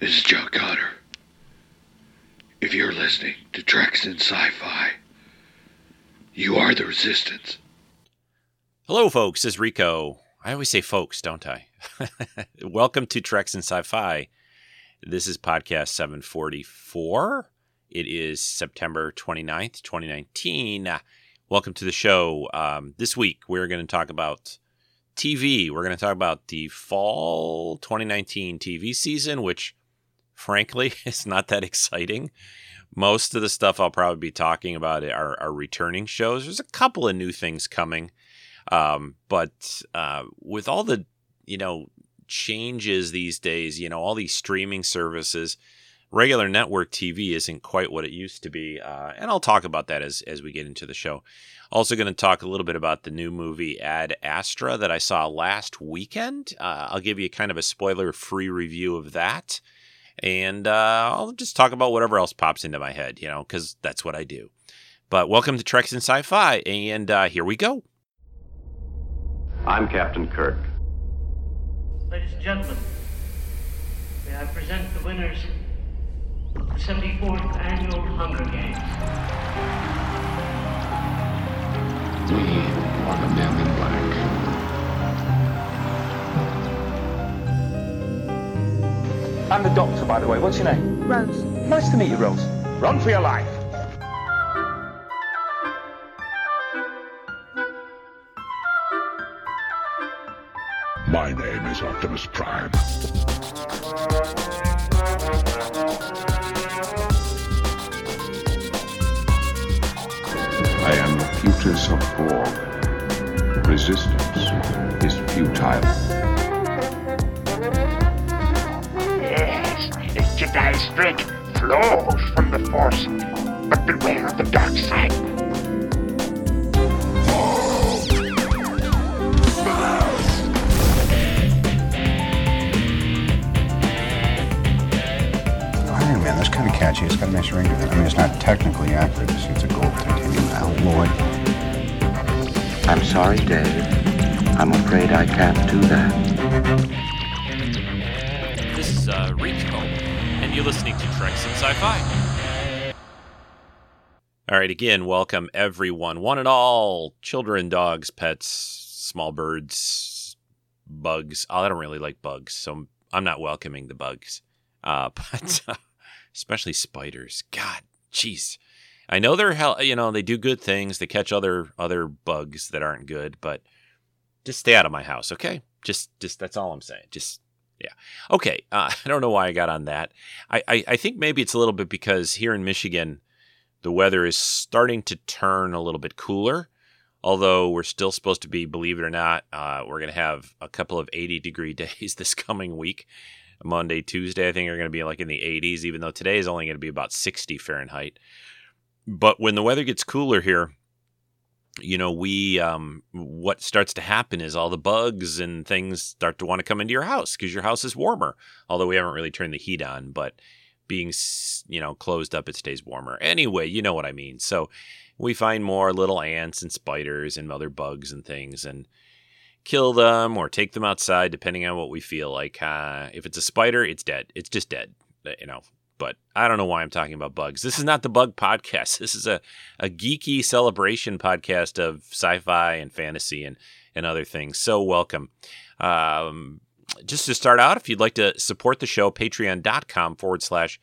This is John Connor. If you're listening to Treks in Sci-Fi, you are the Resistance. Hello, folks. This is Rico. I always say folks, don't I? Welcome to Treks in Sci-Fi. This is podcast 744. It is September 29th, 2019. Welcome to the show. Um, this week, we're going to talk about TV. We're going to talk about the fall 2019 TV season, which frankly it's not that exciting. Most of the stuff I'll probably be talking about are, are returning shows. There's a couple of new things coming. Um, but uh, with all the, you know, changes these days, you know, all these streaming services, regular network TV isn't quite what it used to be. Uh, and I'll talk about that as, as we get into the show. Also, going to talk a little bit about the new movie Ad Astra that I saw last weekend. Uh, I'll give you kind of a spoiler free review of that. And uh, I'll just talk about whatever else pops into my head, you know, because that's what I do. But welcome to Treks in Sci Fi, and uh, here we go. I'm Captain Kirk. Ladies and gentlemen, may I present the winners of the 74th Annual Hunger Games. We are the men in black. I'm the doctor, by the way. What's your name? Rose. Nice to meet you, Rose. Run for your life. My name is Optimus Prime. I am the Putus of Borg. Resistance is futile. The drink flows from the Force, but beware of the dark side. Oh, Iron Man, that's kind of catchy. It's got a nice ring to it. I mean, it's not technically accurate. It's, it's a gold titanium alloy. I'm sorry, Dave. I'm afraid I can't do that. You're listening to Treks in Sci-Fi. All right, again, welcome everyone, one and all, children, dogs, pets, small birds, bugs. Oh, I don't really like bugs, so I'm not welcoming the bugs. Uh, but uh, especially spiders. God, jeez. I know they're hell. You know they do good things. They catch other other bugs that aren't good, but just stay out of my house, okay? Just just that's all I'm saying. Just yeah. Okay. Uh, I don't know why I got on that. I, I, I think maybe it's a little bit because here in Michigan, the weather is starting to turn a little bit cooler. Although we're still supposed to be, believe it or not, uh, we're going to have a couple of 80 degree days this coming week. Monday, Tuesday, I think are going to be like in the 80s, even though today is only going to be about 60 Fahrenheit. But when the weather gets cooler here, you know, we um, what starts to happen is all the bugs and things start to want to come into your house because your house is warmer. Although we haven't really turned the heat on, but being you know closed up, it stays warmer. Anyway, you know what I mean. So we find more little ants and spiders and other bugs and things, and kill them or take them outside depending on what we feel like. Uh, if it's a spider, it's dead. It's just dead. You know, but I don't know why I'm talking about bugs. This is not the bug podcast. This is a, a geeky celebration podcast of sci-fi and fantasy and, and other things. So welcome. Um, just to start out, if you'd like to support the show, patreon.com forward slash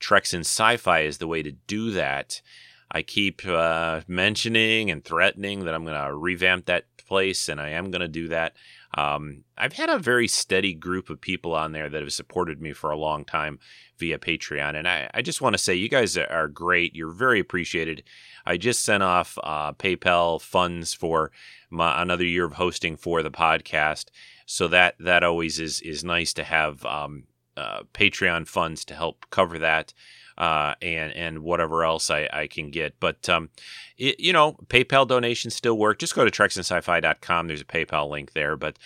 Treks in Sci-Fi is the way to do that. I keep uh, mentioning and threatening that I'm going to revamp that place, and I am going to do that. Um, I've had a very steady group of people on there that have supported me for a long time via Patreon, and I, I just want to say you guys are great. You're very appreciated. I just sent off uh, PayPal funds for my, another year of hosting for the podcast, so that that always is is nice to have um, uh, Patreon funds to help cover that uh, and and whatever else I, I can get. But um, it, you know, PayPal donations still work. Just go to treksinsci-fi.com. There's a PayPal link there. But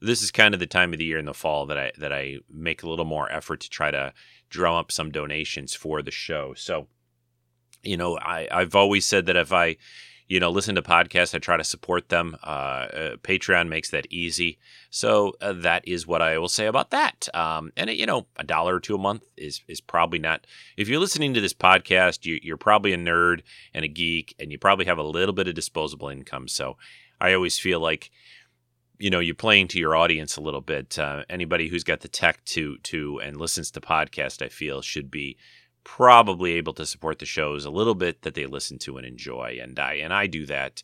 this is kind of the time of the year in the fall that I that I make a little more effort to try to drum up some donations for the show. So, you know, I I've always said that if I you know, listen to podcasts. I try to support them. Uh, uh, Patreon makes that easy. So uh, that is what I will say about that. Um, and you know, a dollar or two a month is is probably not. If you're listening to this podcast, you, you're probably a nerd and a geek, and you probably have a little bit of disposable income. So I always feel like you know you're playing to your audience a little bit. Uh, anybody who's got the tech to to and listens to podcast, I feel should be probably able to support the shows a little bit that they listen to and enjoy, and I and I do that.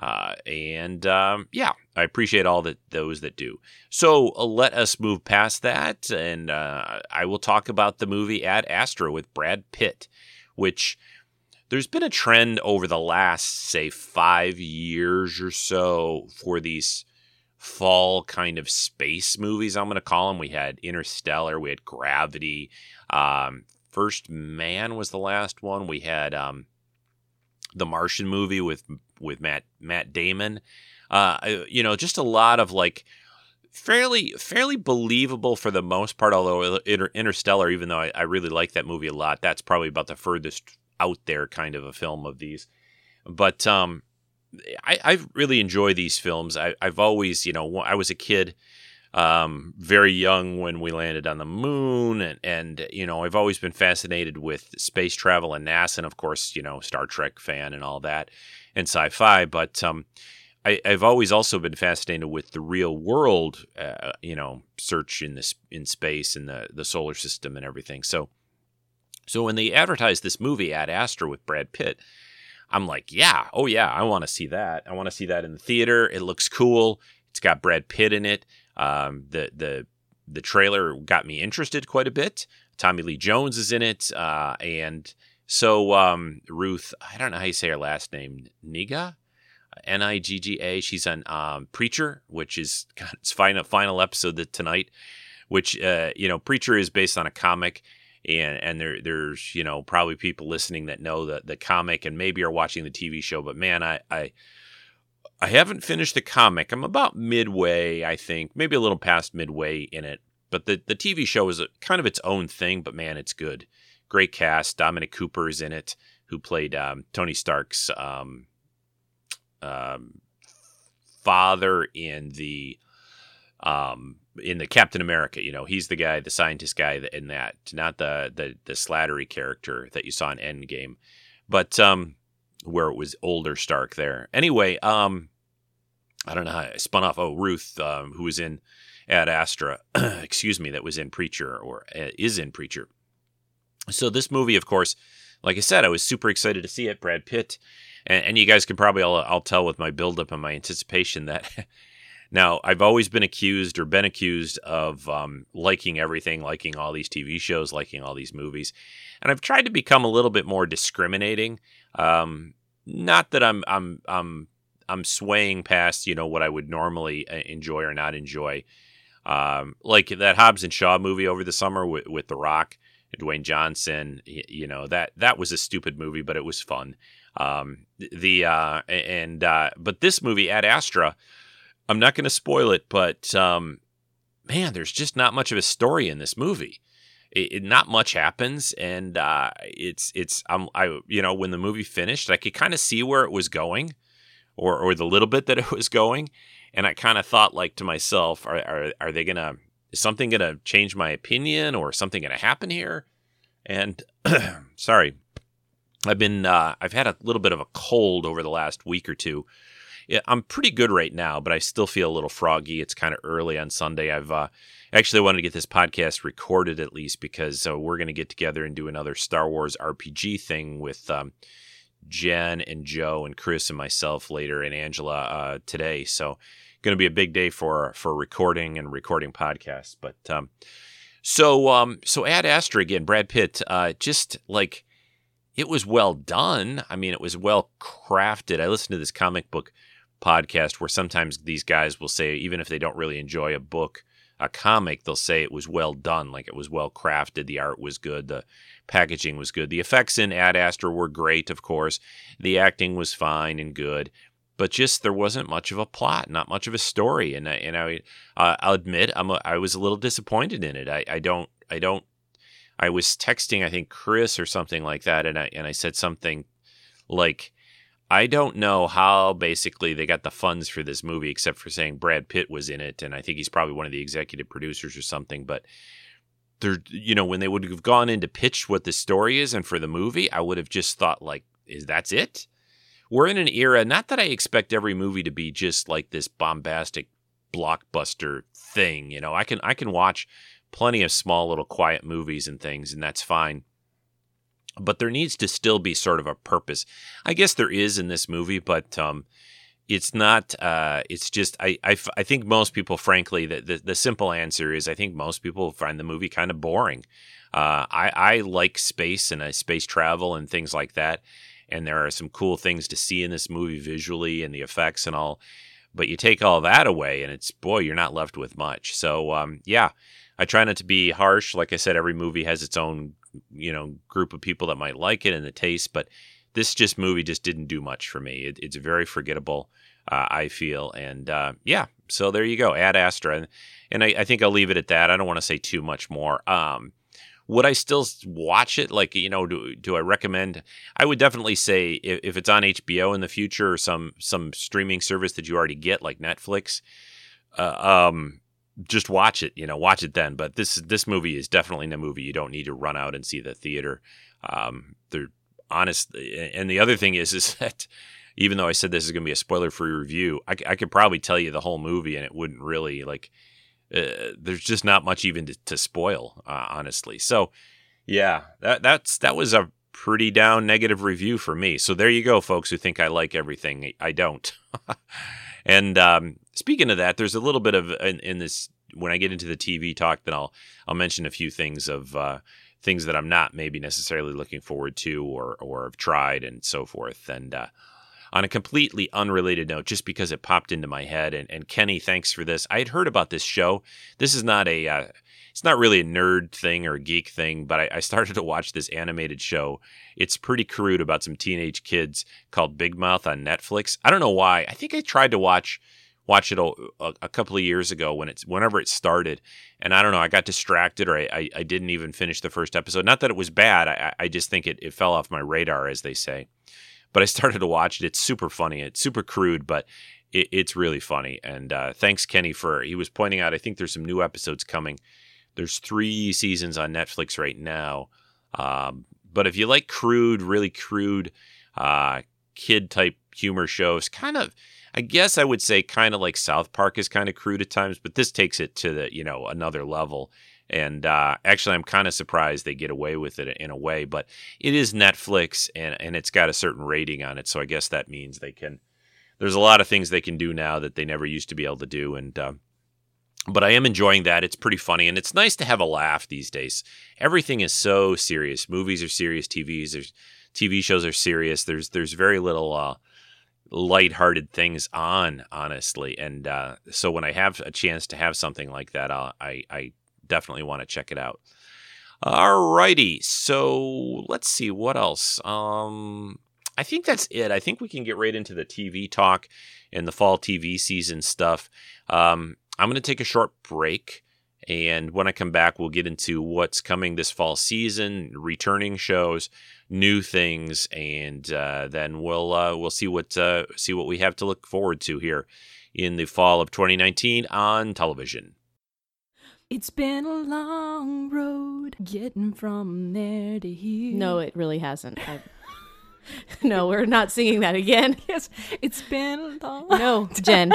Uh, and um, yeah, I appreciate all that those that do. So uh, let us move past that, and uh, I will talk about the movie Ad Astra with Brad Pitt, which there's been a trend over the last say five years or so for these fall kind of space movies. I'm going to call them. We had Interstellar, we had Gravity. Um, First Man was the last one. We had um, the Martian movie with with Matt Matt Damon. Uh, you know, just a lot of like fairly fairly believable for the most part. Although Inter- Interstellar, even though I, I really like that movie a lot, that's probably about the furthest out there kind of a film of these. But um, I, I really enjoy these films. I, I've always, you know, I was a kid um, very young when we landed on the moon, and and you know I've always been fascinated with space travel and NASA, and of course you know Star Trek fan and all that, and sci-fi. But um, I, have always also been fascinated with the real world, uh, you know, search in this in space and the the solar system and everything. So, so when they advertised this movie Ad Astra with Brad Pitt, I'm like, yeah, oh yeah, I want to see that. I want to see that in the theater. It looks cool. It's got Brad Pitt in it. Um, the the the trailer got me interested quite a bit. Tommy Lee Jones is in it, uh, and so um, Ruth, I don't know how you say her last name, Niga, N I G G A. She's on um, Preacher, which is God, its final final episode that tonight. Which uh, you know, Preacher is based on a comic, and and there there's you know probably people listening that know the the comic and maybe are watching the TV show. But man, I I I haven't finished the comic. I'm about midway, I think, maybe a little past midway in it. But the, the TV show is a, kind of its own thing, but man, it's good. Great cast. Dominic Cooper is in it, who played um, Tony Stark's um, um, father in the um, in the Captain America. You know, he's the guy, the scientist guy in that, not the the the Slattery character that you saw in Endgame. But um, where it was older Stark there. Anyway, um, I don't know how I spun off. Oh, Ruth, um, who was in Ad Astra, excuse me, that was in Preacher or uh, is in Preacher. So this movie, of course, like I said, I was super excited to see it. Brad Pitt, and, and you guys can probably I'll, I'll tell with my buildup and my anticipation that. now I've always been accused or been accused of um, liking everything, liking all these TV shows, liking all these movies, and I've tried to become a little bit more discriminating. Um, not that I'm I'm I'm I'm swaying past you know what I would normally uh, enjoy or not enjoy. Um, like that Hobbs and Shaw movie over the summer with, with The Rock, Dwayne Johnson. You know that that was a stupid movie, but it was fun. Um, the uh, and uh, but this movie Ad Astra, I'm not going to spoil it, but um, man, there's just not much of a story in this movie it, it, not much happens, and uh, it's it's I'm I you know when the movie finished, I could kind of see where it was going, or or the little bit that it was going, and I kind of thought like to myself, are are are they gonna is something gonna change my opinion, or something gonna happen here? And sorry, I've been uh, I've had a little bit of a cold over the last week or two. I'm pretty good right now, but I still feel a little froggy. It's kind of early on Sunday. I've uh, actually I wanted to get this podcast recorded at least because uh, we're going to get together and do another Star Wars RPG thing with um, Jen and Joe and Chris and myself later and Angela uh, today. So going to be a big day for for recording and recording podcasts. But um, so um, so Ad Astra again, Brad Pitt, uh, just like it was well done. I mean, it was well crafted. I listened to this comic book podcast where sometimes these guys will say, even if they don't really enjoy a book a comic, they'll say it was well done, like it was well crafted, the art was good, the packaging was good. The effects in Ad Astra were great, of course. The acting was fine and good, but just there wasn't much of a plot, not much of a story. And I, and I, uh, I'll admit, I'm a, I was a little disappointed in it. I, I don't, I don't. I was texting, I think Chris or something like that, and I and I said something like, I don't know how basically they got the funds for this movie, except for saying Brad Pitt was in it, and I think he's probably one of the executive producers or something. But they're, you know, when they would have gone in to pitch what the story is and for the movie, I would have just thought like, is that's it? We're in an era, not that I expect every movie to be just like this bombastic blockbuster thing. You know, I can I can watch plenty of small little quiet movies and things, and that's fine but there needs to still be sort of a purpose. I guess there is in this movie, but um, it's not. Uh, it's just I, I, I think most people, frankly, the, the, the simple answer is I think most people find the movie kind of boring. Uh, I I like space and uh, space travel and things like that, and there are some cool things to see in this movie visually and the effects and all. But you take all that away, and it's boy, you're not left with much. So um, yeah, I try not to be harsh. Like I said, every movie has its own you know group of people that might like it and the taste, but this just movie just didn't do much for me. It, it's very forgettable. Uh, I feel, and uh, yeah, so there you go, Ad Astra, and, and I, I, think I'll leave it at that. I don't want to say too much more. Um, would I still watch it? Like, you know, do, do I recommend? I would definitely say if, if it's on HBO in the future or some some streaming service that you already get, like Netflix, uh, um, just watch it, you know, watch it then. But this this movie is definitely a movie you don't need to run out and see the theater. Um, they're honest, and the other thing is is that even though I said this is going to be a spoiler free review, I, I, could probably tell you the whole movie and it wouldn't really like. Uh, there's just not much even to, to spoil, uh, honestly. So, yeah, that that's that was a pretty down negative review for me. So there you go, folks who think I like everything. I don't. and um, speaking of that, there's a little bit of in, in, this when I get into the TV talk, then I'll I'll mention a few things of uh, things that I'm not maybe necessarily looking forward to or or have tried and so forth. And uh, on a completely unrelated note, just because it popped into my head, and, and Kenny, thanks for this. I had heard about this show. This is not a uh, it's not really a nerd thing or a geek thing, but I, I, started to watch this animated show. It's pretty crude about some teenage kids called Big Mouth on Netflix. I don't know why. I think I tried to watch watch it a, a, couple of years ago when it's whenever it started, and I don't know. I got distracted or I, I, I didn't even finish the first episode. Not that it was bad. I, I just think it, it fell off my radar, as they say. But I started to watch it. It's super funny. It's super crude, but it, it's really funny. And uh, thanks, Kenny, for he was pointing out. I think there's some new episodes coming. There's three seasons on Netflix right now. Um, but if you like crude, really crude, uh, kid type humor shows, kind of I guess I would say kind of like South Park is kind of crude at times, but this takes it to the you know another level. And uh, actually, I'm kind of surprised they get away with it in a way. But it is Netflix, and and it's got a certain rating on it, so I guess that means they can. There's a lot of things they can do now that they never used to be able to do, and. Uh, but I am enjoying that. It's pretty funny, and it's nice to have a laugh these days. Everything is so serious. Movies are serious. TVs, there's TV shows are serious. There's there's very little uh, lighthearted things on, honestly. And uh, so when I have a chance to have something like that, I'll, I I definitely want to check it out. All righty. so let's see what else. Um, I think that's it. I think we can get right into the TV talk and the fall TV season stuff. Um, I'm going to take a short break. And when I come back, we'll get into what's coming this fall season, returning shows, new things, and uh, then we'll uh, we'll see what uh, see what we have to look forward to here in the fall of 2019 on television. It's been a long road getting from there to here. No, it really hasn't. no, we're not singing that again. Yes, it's been long. No, Jen.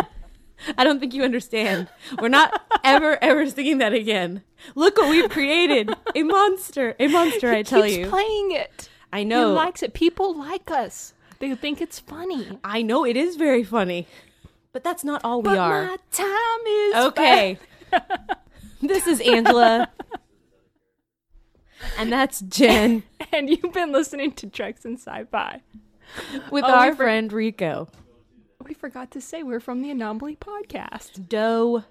I don't think you understand. We're not ever, ever singing that again. Look what we've created. A monster. A monster, he I tell you. playing it. I know. He likes it. People like us. They think it's funny. I know it is very funny. But that's not all we but are. My time is Okay. This is Angela. and that's Jen. and you've been listening to Treks and Sci-Fi with Oh, our for- friend Rico. We forgot to say we're from the Anomaly Podcast. Doe.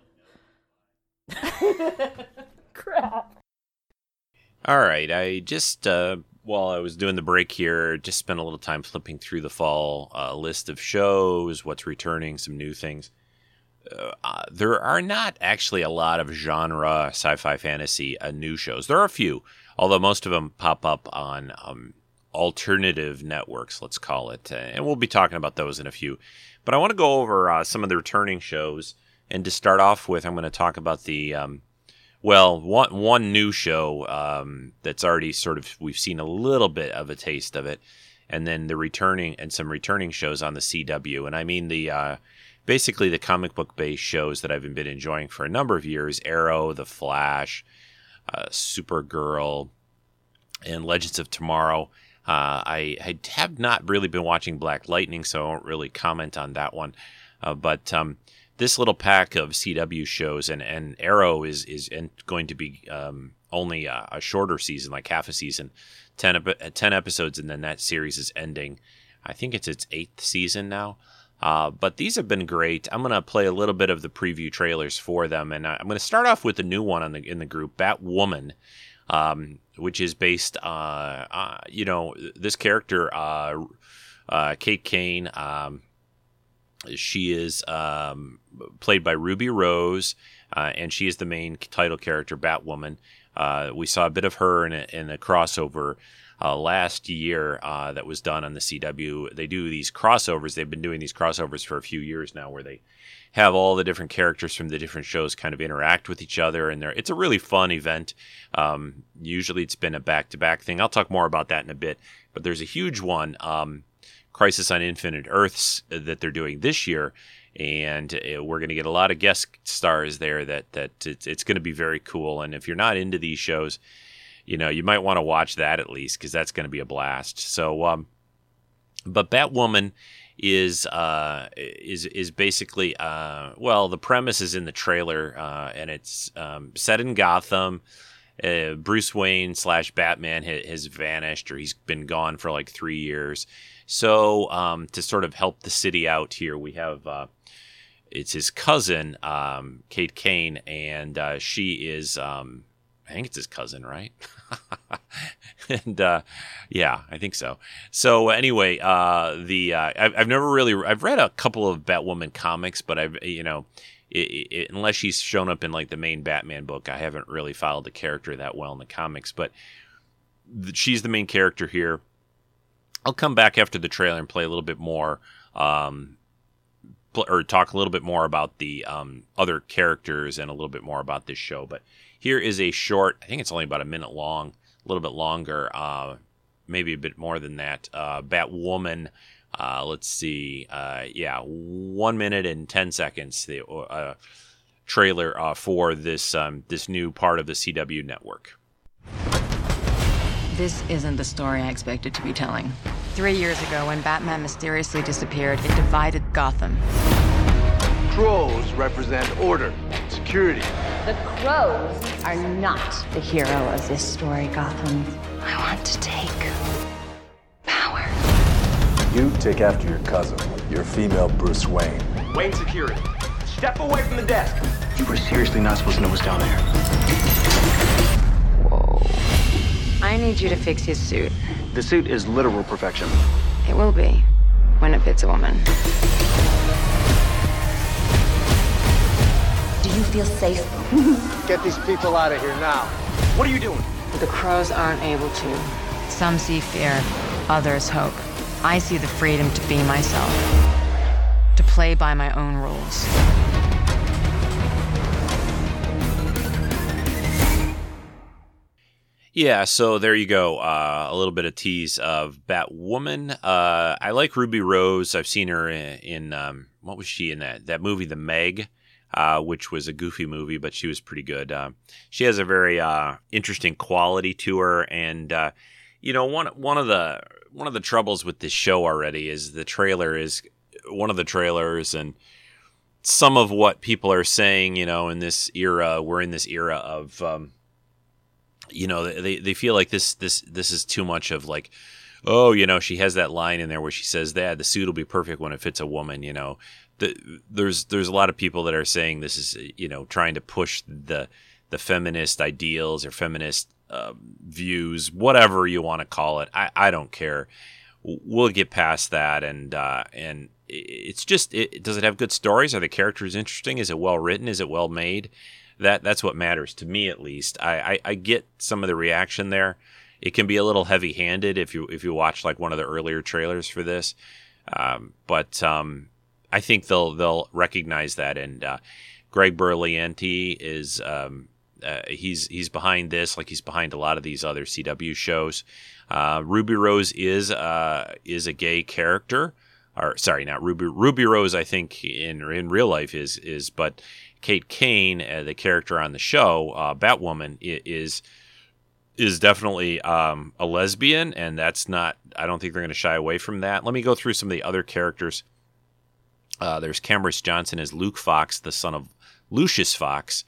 Crap. All right, I just uh, while I was doing the break here, just spent a little time flipping through the fall uh, list of shows, what's returning, some new things. Uh, there are not actually a lot of genre sci-fi fantasy uh, new shows. There are a few, although most of them pop up on um, alternative networks, let's call it. Uh, and we'll be talking about those in a few. But I want to go over uh, some of the returning shows. And to start off with, I'm going to talk about the, um, well, one, one new show um, that's already sort of, we've seen a little bit of a taste of it. And then the returning, and some returning shows on the CW. And I mean the, uh, basically the comic book based shows that I've been enjoying for a number of years Arrow, The Flash, uh, Supergirl, and Legends of Tomorrow. Uh, I, I, have not really been watching Black Lightning, so I won't really comment on that one. Uh, but um, this little pack of CW shows and, and Arrow is is going to be um, only a, a, shorter season, like half a season, 10, 10 episodes, and then that series is ending. I think it's its eighth season now. Uh, but these have been great. I'm to play a little bit of the preview trailers for them, and I'm going to start off with the new one on the in the group, Batwoman, um, which is based, uh, uh, you know, this character, uh, uh, Kate Kane. Um, she is um, played by Ruby Rose, uh, and she is the main title character, Batwoman. we saw a bit of her in a, in a crossover uh, last year uh, that was done on the CW. They do these crossovers. They've been doing these crossovers for a few years now, where they have all the different characters from the different shows kind of interact with each other, and it's a really fun event. Um, usually, it's been a back-to-back thing. I'll talk more about that in a bit, but there's a huge one, um, Crisis on Infinite Earths, that they're doing this year. And uh, we're going to get a lot of guest stars there. That that it's going to be very cool. And if you're not into these shows, you know, you might want to watch that at least because that's going to be a blast. So, um, but Batwoman is uh, is is basically uh, well, the premise is in the trailer, uh, and it's um, set in Gotham. Uh, Bruce Wayne slash Batman ha- has vanished, or he's been gone for like three years. So, um, to sort of help the city out here, we have uh, it's his cousin, um, Kate Kane, and uh, she is um, I think it's his cousin, right? and uh, yeah, I think so. So anyway, uh, the uh, I've, I've, never really I've read a couple of Batwoman comics, but I've you know it, it, unless she's shown up in like the main Batman book, I haven't really followed the character that well in the comics. But th- she's the main character here. I'll come back after the trailer and play a little bit more. Um, or talk a little bit more about the um, other characters and a little bit more about this show. But here is a short, I think it's only about a minute long, a little bit longer, uh, maybe a bit more than that. Uh, Batwoman, uh, let's see, uh, yeah, one minute and 10 seconds, the uh, trailer uh, for this, um, this new part of the CW network. This isn't the story I expected to be telling. Three years ago, when Batman mysteriously disappeared, it divided Gotham. Crows represent order, security. The crows are not the hero of this story, Gotham. I want to take power. You take after your cousin. You're female Bruce Wayne. Wayne security. Step away from the desk. You were seriously not supposed to know what's down there. Whoa. I need you to fix his suit. The suit is literal perfection. It will be when it fits a woman. Do you feel safe? Get these people out of here now. What are you doing? The crows aren't able to. Some see fear, others hope. I see the freedom to be myself, to play by my own rules. Yeah, so there you go. Uh, a little bit of tease of Batwoman. Uh, I like Ruby Rose. I've seen her in, in um, what was she in that that movie, The Meg uh, which was a goofy movie, but she was pretty good. Uh, she has a very uh, interesting quality to her, and uh, you know one one of the one of the troubles with this show already is the trailer is one of the trailers and some of what people are saying. You know, in this era, we're in this era of. Um, you know, they, they feel like this this this is too much of like oh, you know, she has that line in there where she says that the suit will be perfect when it fits a woman, you know the, there's there's a lot of people that are saying this is you know trying to push the the feminist ideals or feminist uh, views, whatever you want to call it. I, I don't care. We'll get past that, and uh, and it's just it, does it have good stories? Are the characters interesting? Is it well written? Is it well made? That that's what matters to me, at least. I, I, I get some of the reaction there. it can be a little heavy-handed if you if you watch like one of the earlier trailers for this. Um, but um, I think they'll they'll recognize that. And uh, Greg Berlanti is um, uh, he's he's behind this, like he's behind a lot of these other CW shows. Uh, Ruby Rose is uh, is a gay character, or sorry, not Ruby Ruby Rose. I think in in real life is is, but Kate Kane, uh, the character on the show, uh, Batwoman, is is definitely um, a lesbian, and that's not. I don't think they're going to shy away from that. Let me go through some of the other characters. Uh, there's Camrus Johnson as Luke Fox, the son of Lucius Fox,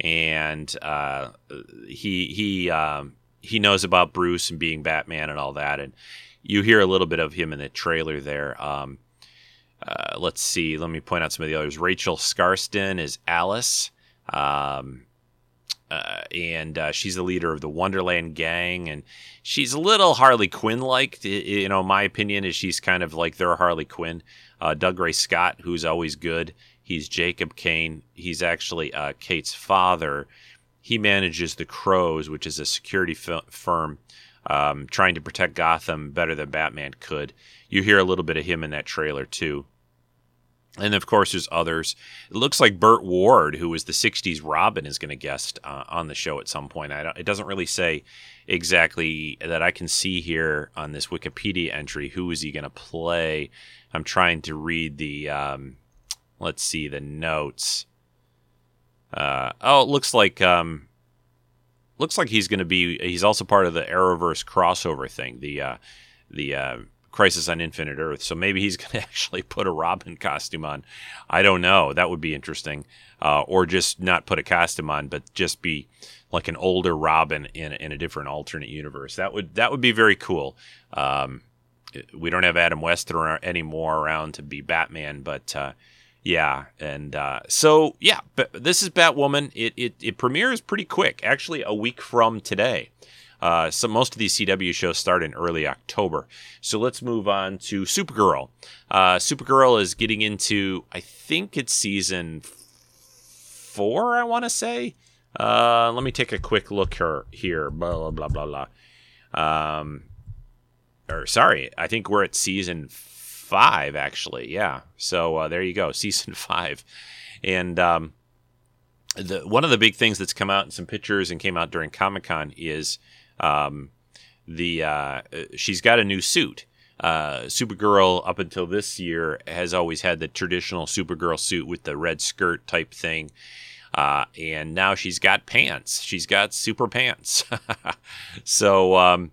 and uh, he he um, he knows about Bruce and being Batman and all that, and you hear a little bit of him in the trailer there. Um, uh, let's see. Let me point out some of the others. Rachel Skarsten is Alice. Um, uh, and uh, she's the leader of the Wonderland Gang, and she's a little Harley Quinn like. You know, my opinion is she's kind of like their Harley Quinn. Uh, Dougray Scott, who's always good, he's Jacob Kane. He's actually uh, Kate's father. He manages the Crows, which is a security f- firm um, trying to protect Gotham better than Batman could. You hear a little bit of him in that trailer too. And of course, there's others. It looks like Burt Ward, who was the '60s Robin, is going to guest uh, on the show at some point. it doesn't really say exactly that I can see here on this Wikipedia entry. Who is he going to play? I'm trying to read the. Um, let's see the notes. Uh, oh, it looks like um, looks like he's going to be. He's also part of the Arrowverse crossover thing. The uh, the uh, Crisis on Infinite Earth. So maybe he's going to actually put a Robin costume on. I don't know. That would be interesting. Uh, or just not put a costume on, but just be like an older Robin in, in a different alternate universe. That would that would be very cool. Um, we don't have Adam West anymore around to be Batman, but uh, yeah, and uh, so yeah, but this is Batwoman. It, it it premieres pretty quick, actually a week from today. Uh, so most of these CW shows start in early October. So let's move on to Supergirl. Uh, Supergirl is getting into, I think it's season four. I want to say. Uh, let me take a quick look here. Here, blah blah blah blah blah. Um, or sorry, I think we're at season five actually. Yeah. So uh, there you go, season five, and um, the one of the big things that's come out in some pictures and came out during Comic Con is um, the uh, she's got a new suit. Uh, Supergirl up until this year has always had the traditional Supergirl suit with the red skirt type thing. Uh, and now she's got pants. She's got super pants. so um,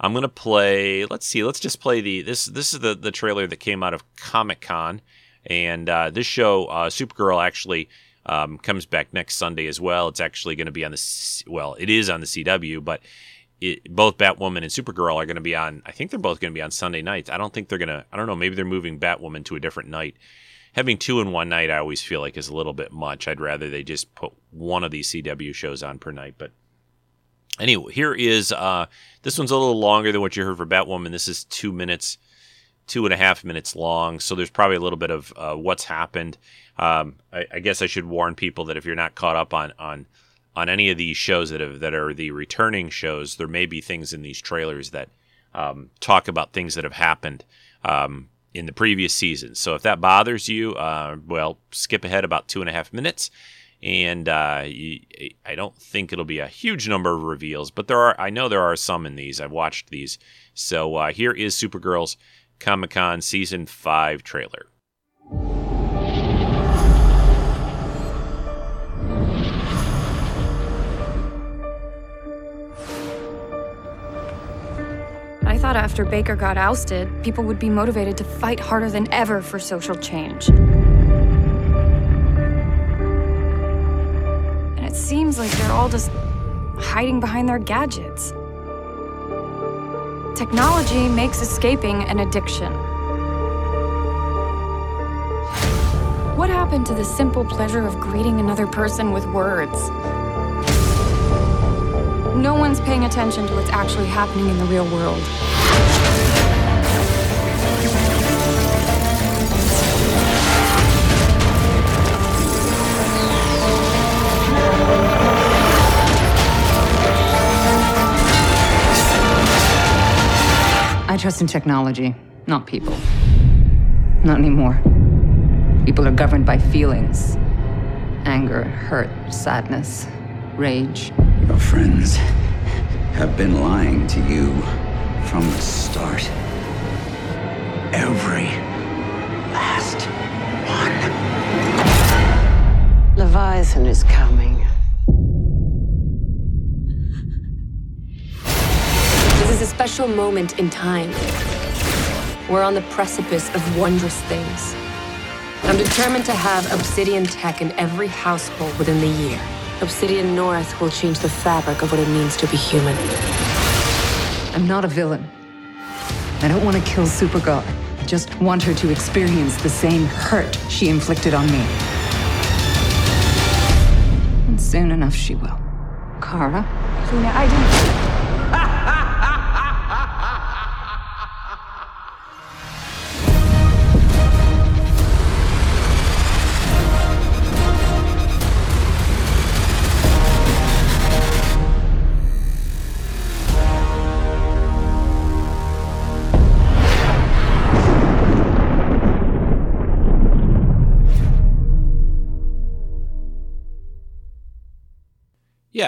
I'm gonna play. Let's see. Let's just play the this. This is the the trailer that came out of Comic Con, and uh, this show, uh, Supergirl, actually um, comes back next Sunday as well. It's actually going to be on the well, it is on the CW, but it, both Batwoman and Supergirl are going to be on. I think they're both going to be on Sunday nights. I don't think they're going to. I don't know. Maybe they're moving Batwoman to a different night. Having two in one night, I always feel like is a little bit much. I'd rather they just put one of these CW shows on per night. But anyway, here is uh, this one's a little longer than what you heard for Batwoman. This is two minutes, two and a half minutes long. So there's probably a little bit of uh, what's happened. Um, I, I guess I should warn people that if you're not caught up on on on any of these shows that have that are the returning shows, there may be things in these trailers that um, talk about things that have happened um, in the previous season. So if that bothers you, uh, well, skip ahead about two and a half minutes. And uh, you, I don't think it'll be a huge number of reveals, but there are. I know there are some in these. I've watched these. So uh, here is Supergirl's Comic Con season five trailer. After Baker got ousted, people would be motivated to fight harder than ever for social change. And it seems like they're all just hiding behind their gadgets. Technology makes escaping an addiction. What happened to the simple pleasure of greeting another person with words? No one's paying attention to what's actually happening in the real world. I trust in technology, not people. Not anymore. People are governed by feelings anger, hurt, sadness, rage. Your friends have been lying to you from the start. Every last one. Leviathan is coming. This is a special moment in time. We're on the precipice of wondrous things. I'm determined to have Obsidian tech in every household within the year. Obsidian North will change the fabric of what it means to be human. I'm not a villain. I don't want to kill Supergirl. I just want her to experience the same hurt she inflicted on me. And soon enough, she will. Kara? Lena, I didn't.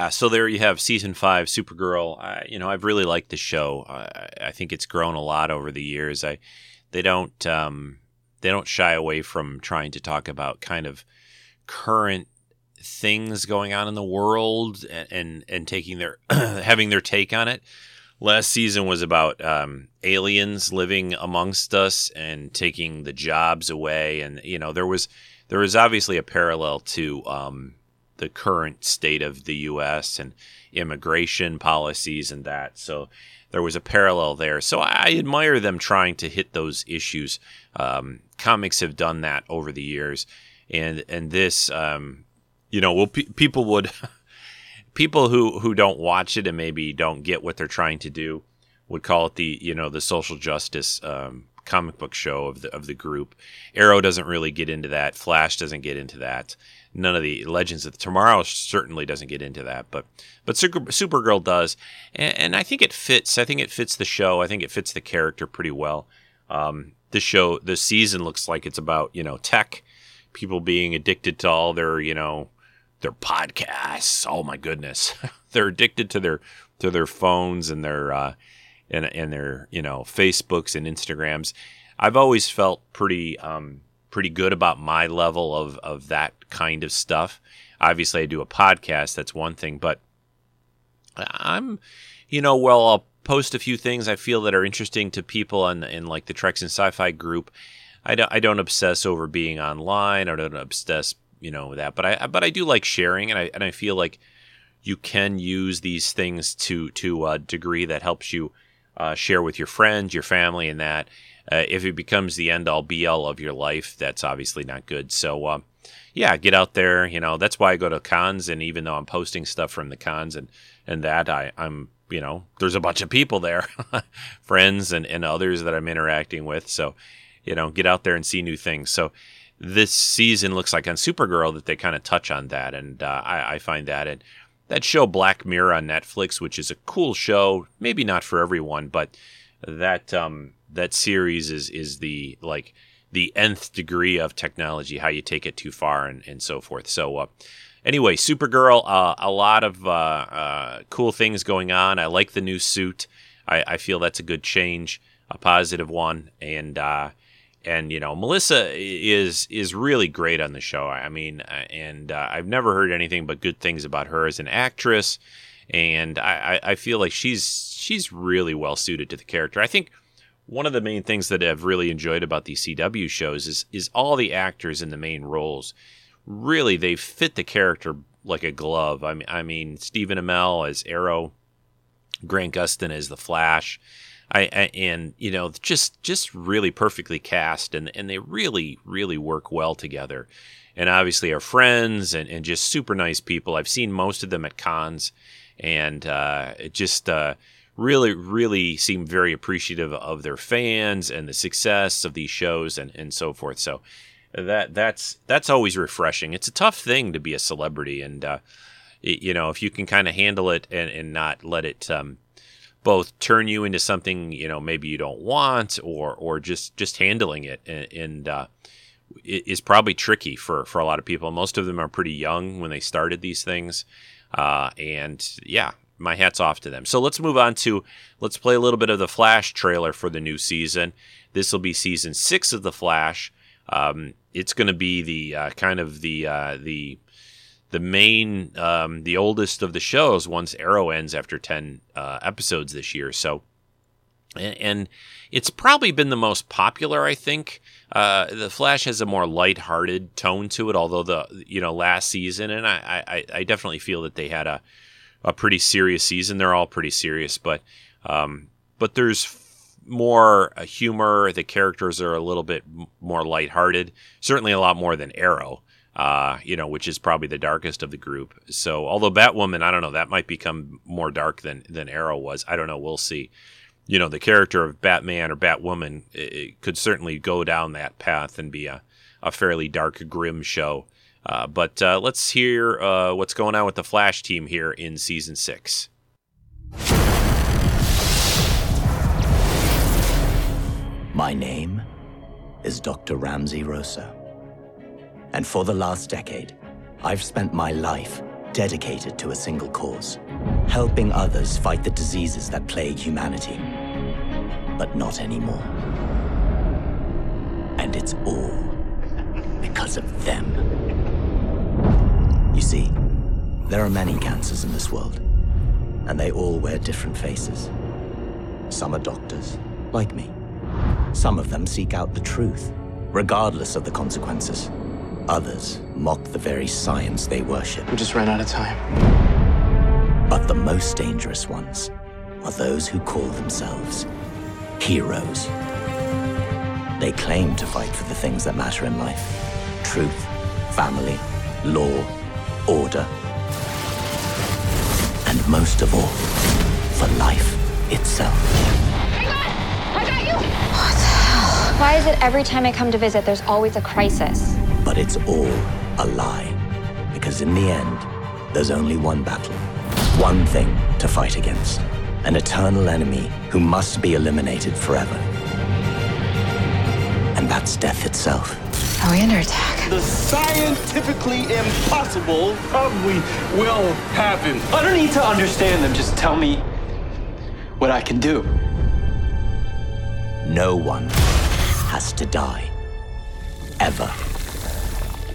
Yeah, so there you have season five, Supergirl. I, you know, I've really liked the show. I, I think it's grown a lot over the years. I, they don't, um, they don't shy away from trying to talk about kind of current things going on in the world and and, and taking their having their take on it. Last season was about um, aliens living amongst us and taking the jobs away, and you know there was there was obviously a parallel to. Um, the current state of the U.S. and immigration policies and that. So there was a parallel there. So I admire them trying to hit those issues. Um, comics have done that over the years, and and this, um, you know, well, pe- people would people who who don't watch it and maybe don't get what they're trying to do would call it the you know the social justice um, comic book show of the of the group. Arrow doesn't really get into that. Flash doesn't get into that none of the Legends of Tomorrow certainly doesn't get into that, but but Super, Supergirl does, and, and, I think it fits. I think it fits the show. I think it fits the character pretty well. Um, this show, this season looks like it's about you know tech, people being addicted to all their you know their podcasts. Oh my goodness, they're addicted to their to their phones and their uh, and and their you know Facebooks and Instagrams. I've always felt pretty um, pretty good about my level of, of that kind of stuff. Obviously, I do a podcast, that's one thing, but I'm, you know, well, I'll post a few things I feel that are interesting to people in, in like the Treks and Sci Fi group. I don't, I don't obsess over being online. I don't obsess, you know, that, but I, but I do like sharing, and I, and I feel like you can use these things to, to a degree that helps you uh, share with your friends, your family, and that. Uh, if it becomes the end all be all of your life, that's obviously not good. So, uh, yeah, get out there. You know, that's why I go to cons. And even though I'm posting stuff from the cons and, and that, I, I'm, you know, there's a bunch of people there, friends and, and others that I'm interacting with. So, you know, get out there and see new things. So, this season looks like on Supergirl that they kind of touch on that. And uh, I, I find that. And that show Black Mirror on Netflix, which is a cool show, maybe not for everyone, but that um, that series is is the like the nth degree of technology, how you take it too far, and, and so forth. So, uh, anyway, Supergirl, uh, a lot of uh, uh, cool things going on. I like the new suit. I, I, feel that's a good change, a positive one, and uh, and you know, Melissa is is really great on the show. I mean, uh, and I've never heard anything but good things about her as an actress, and I, I feel like she's she's really well suited to the character. I think one of the main things that I've really enjoyed about these CW shows is is all the actors in the main roles. Really, they fit the character like a glove. I mean, I mean Stephen Amell as Arrow, Grant Gustin as the Flash. I, I, and you know just just really perfectly cast and and they really really work well together and obviously are friends and, and just super nice people i've seen most of them at cons and uh, just uh, really, really seem very appreciative of their fans and the success of these shows and, and so forth. So that that's that's always refreshing. It's a tough thing to be a celebrity, and uh, it, you know if you can kind of handle it and, and not let it um, both turn you into something you know maybe you don't want or or just just handling it and, and uh, is probably tricky for for a lot of people. Most of them are pretty young when they started these things, uh, and yeah, my hats off to them. So let's move on to let's play a little bit of the Flash trailer for the new season. This will be season six of the Flash. Um, it's going to be the uh, kind of the uh, the the main um, the oldest of the shows once Arrow ends after ten uh, episodes this year. So and, and, it's probably been the most popular, I think. Uh, the Flash has a more light-hearted tone to it, although the you know last season, and I, I, I definitely feel that they had a a pretty serious season. They're all pretty serious, but um, but there's more uh, humor. The characters are a little bit more lighthearted. Certainly a lot more than Arrow. Uh, you know, which is probably the darkest of the group. So, although Batwoman, I don't know, that might become more dark than than Arrow was. I don't know. We'll see. You know, the character of Batman or Batwoman it, it could certainly go down that path and be a, a fairly dark, grim show. Uh, but uh, let's hear uh, what's going on with the Flash team here in season six. My name is Dr. Ramsey Rosso. And for the last decade, I've spent my life dedicated to a single cause helping others fight the diseases that plague humanity. But not anymore. And it's all because of them. You see, there are many cancers in this world, and they all wear different faces. Some are doctors, like me. Some of them seek out the truth, regardless of the consequences. Others mock the very science they worship. We just ran out of time. But the most dangerous ones are those who call themselves heroes. They claim to fight for the things that matter in life truth, family, law, order, and most of all, for life itself. Hang on! I got you! What the hell? Why is it every time I come to visit, there's always a crisis? But it's all a lie. Because in the end, there's only one battle, one thing to fight against an eternal enemy who must be eliminated forever. And that's death itself. Are we under attack? The scientifically impossible probably will happen. I don't need to understand them. Just tell me what I can do. No one has to die. Ever.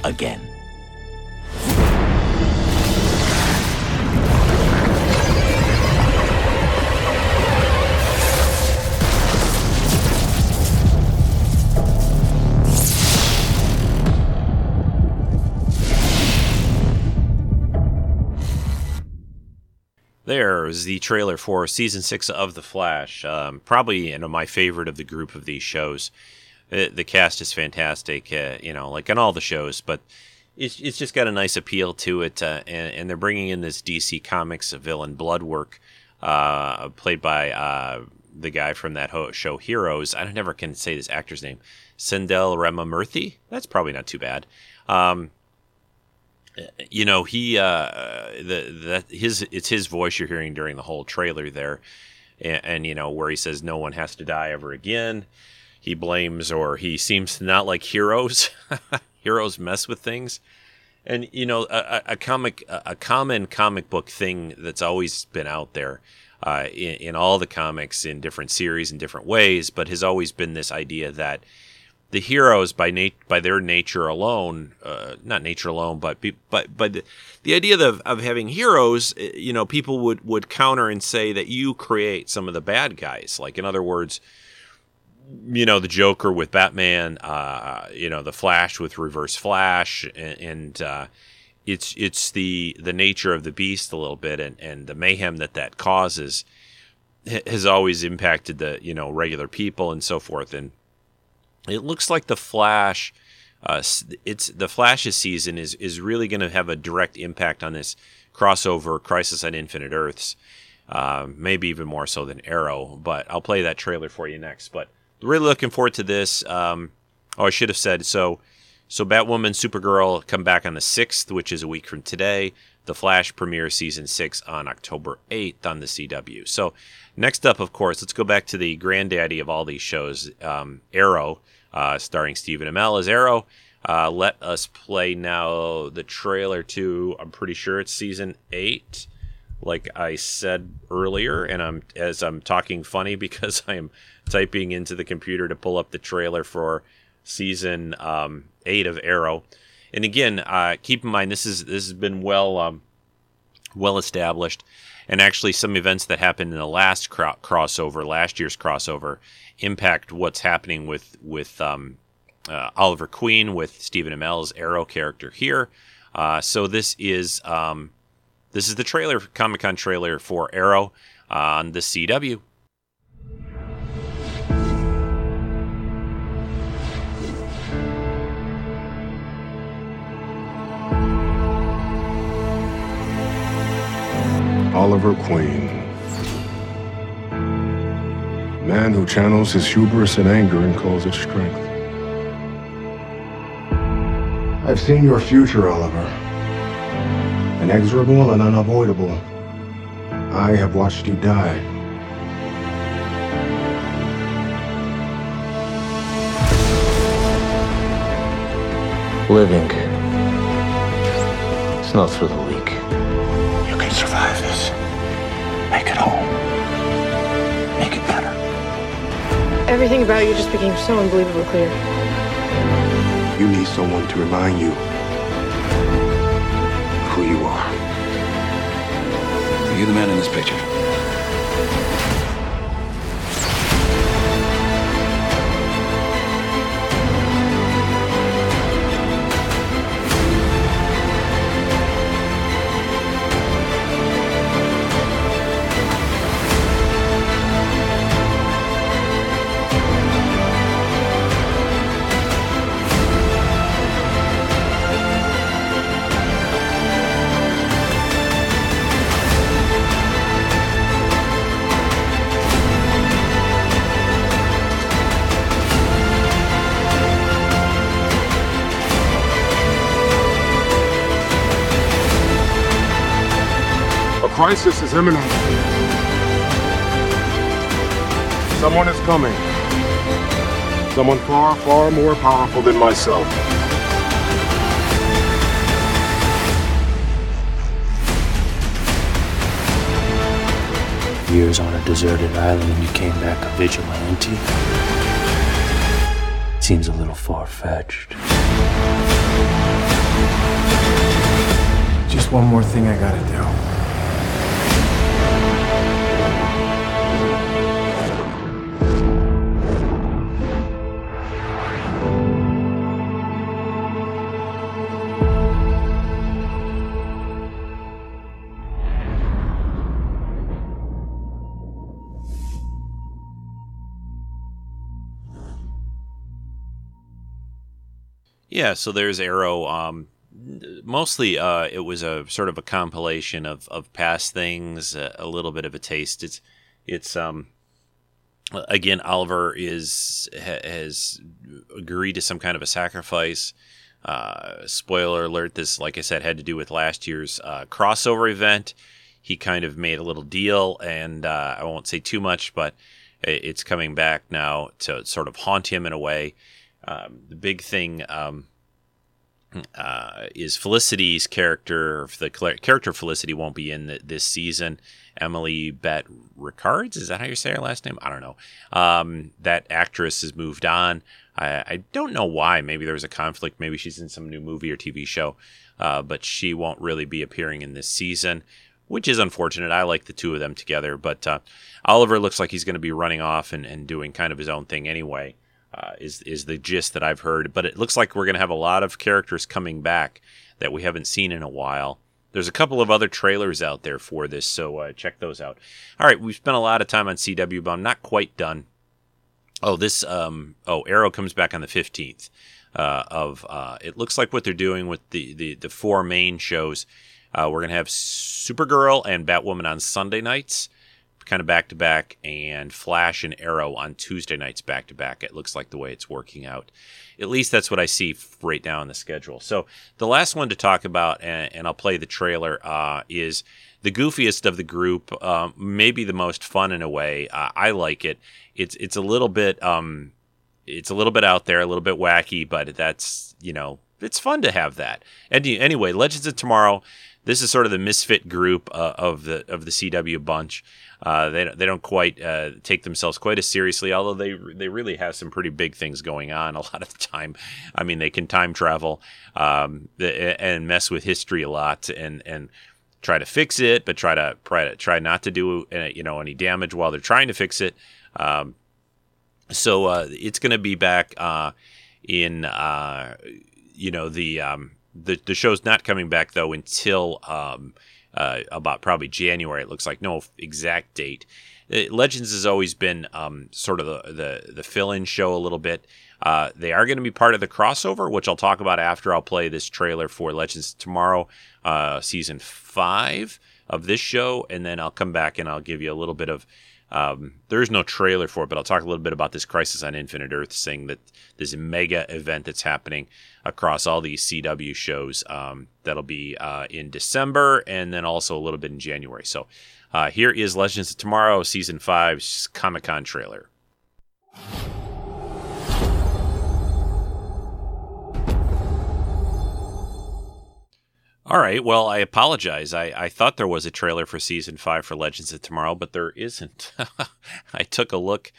Again. There's the trailer for season six of The Flash. Um, probably you know, my favorite of the group of these shows. Uh, the cast is fantastic, uh, you know, like on all the shows, but it's, it's just got a nice appeal to it. Uh, and, and, they're bringing in this DC Comics villain, Bloodwork, uh, played by uh, the guy from that ho- show Heroes. I never can say this actor's name. Sendhil Ramamurthy? That's probably not too bad. Um, you know he uh the that his it's his voice you're hearing during the whole trailer there. And, and, you know where he says no one has to die ever again. He blames or he seems to not like heroes. Heroes mess with things. And you know a, a comic a common comic book thing that's always been out there uh, in, in all the comics in different series in different ways but has always been this idea that the heroes by nat- by their nature alone, uh, not nature alone, but be- but but the, the idea of, of having heroes, eh, you know, people would would counter and say that you create some of the bad guys. Like in other words, you know, the Joker with Batman, uh, you know, the Flash with Reverse Flash, and, and uh, it's it's the the nature of the beast a little bit, and and the mayhem that that causes has always impacted the you know regular people and so forth and it looks like the Flash. Uh, it's the Flash's season is is really going to have a direct impact on this crossover Crisis on Infinite Earths. Uh, maybe even more so than Arrow, but I'll play that trailer for you next. But really looking forward to this. Um, oh, I should have said so. So Batwoman, Supergirl come back on the sixth, which is a week from today. The Flash premieres season six on October 8th on the CW. So, next up, of course, let's go back to the granddaddy of all these shows, um, Arrow, uh, starring Stephen Amell as Arrow. Uh, let us play now the trailer to, I'm pretty sure it's season eight like I said earlier, and I'm as I'm talking funny because I'm typing into the computer to pull up the trailer for season um, eight of Arrow. And again, uh, keep in mind this is this has been well um, well established, and actually some events that happened in the last cro- crossover, last year's crossover, impact what's happening with with um, uh, Oliver Queen with Stephen Amell's Arrow character here. Uh, so this is um, this is the trailer, Comic Con trailer for Arrow on the CW. Oliver Queen. Man who channels his hubris and anger and calls it strength. I've seen your future, Oliver. Inexorable and unavoidable. I have watched you die. Living. It's not for the weak. Everything about you just became so unbelievably clear. You need someone to remind you who you are. Are you the man in this picture? Crisis is imminent. Someone is coming. Someone far, far more powerful than myself. Years on a deserted island and you came back a vigilante? Seems a little far fetched. Just one more thing I gotta do. Yeah, so there's Arrow. Um, mostly, uh, it was a sort of a compilation of, of past things, a, a little bit of a taste. It's it's um, again, Oliver is ha, has agreed to some kind of a sacrifice. Uh, spoiler alert: This, like I said, had to do with last year's uh, crossover event. He kind of made a little deal, and uh, I won't say too much, but it's coming back now to sort of haunt him in a way. Um, the big thing um, uh, is Felicity's character. The character Felicity won't be in the, this season. Emily Bett Rickards, is that how you say her last name? I don't know. Um, that actress has moved on. I, I, don't know why. Maybe there was a conflict. Maybe she's in some new movie or TV show, uh, but she won't really be appearing in this season, which is unfortunate. I like the two of them together, but uh, Oliver looks like he's going to be running off and, and doing kind of his own thing anyway uh, is is the gist that I've heard. But it looks like we're going to have a lot of characters coming back that we haven't seen in a while. There's a couple of other trailers out there for this, so uh, check those out. All right, we've spent a lot of time on CW, but I'm not quite done. Oh, this um oh Arrow comes back on the 15th. Uh, of uh, it looks like what they're doing with the the, the four main shows. Uh, we're gonna have Supergirl and Batwoman on Sunday nights kind of back to back, and Flash and Arrow on Tuesday nights back to back. It looks like the way it's working out. At least that's what I see right now on the schedule. So the last one to talk about, and, and I'll play the trailer, uh, is the goofiest of the group, um, maybe the most fun in a way. Uh, I like it. It's it's a little bit um, it's a little bit out there, a little bit wacky, but that's you know it's fun to have that. And anyway, Legends of Tomorrow. This is sort of the misfit group uh, of the of the CW bunch. Uh, they they don't quite uh, take themselves quite as seriously, although they they really have some pretty big things going on a lot of the time. I mean, they can time travel um, and mess with history a lot, and and try to fix it, but try to try to try not to do uh, you know any damage while they're trying to fix it. Um, so uh, it's going to be back uh, in uh, you know the um, the the show's not coming back though until um, uh, about probably January. It looks like no exact date. Uh, Legends has always been um, sort of the the, the fill in show a little bit. Uh, they are going to be part of the crossover, which I'll talk about after I'll play this trailer for Legends tomorrow, uh, season five of this show, and then I'll come back and I'll give you a little bit of um, there is no trailer for it, but I'll talk a little bit about this Crisis on Infinite Earth thing that this mega event that's happening across all these CW shows. Um, that'll be uh, in December and then also a little bit in January. So uh, here is Legends of Tomorrow, Season 5's Comic Con trailer. All right. Well, I apologize. I, I thought there was a trailer for season five for Legends of Tomorrow, but there isn't. I took a look,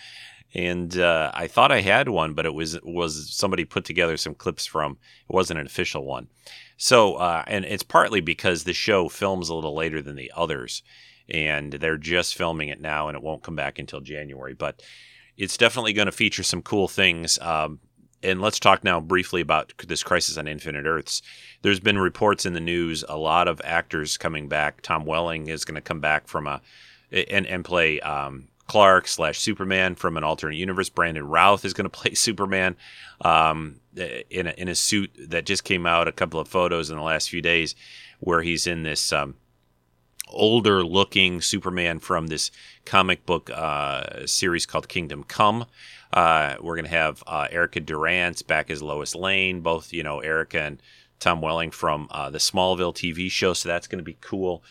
and uh, I thought I had one, but it was was somebody put together some clips from. It wasn't an official one. So, uh, and it's partly because the show films a little later than the others, and they're just filming it now, and it won't come back until January. But it's definitely going to feature some cool things. Um, and let's talk now briefly about this crisis on Infinite Earths. There's been reports in the news, a lot of actors coming back. Tom Welling is going to come back from a and and play um, Clark slash Superman from an alternate universe. Brandon Routh is going to play Superman um, in a, in a suit that just came out. A couple of photos in the last few days where he's in this um, older looking Superman from this comic book uh, series called Kingdom Come. Uh, we're going to have uh, Erica Durance back as Lois Lane, both, you know, Erica and Tom Welling from uh, the Smallville TV show. So that's going to be cool.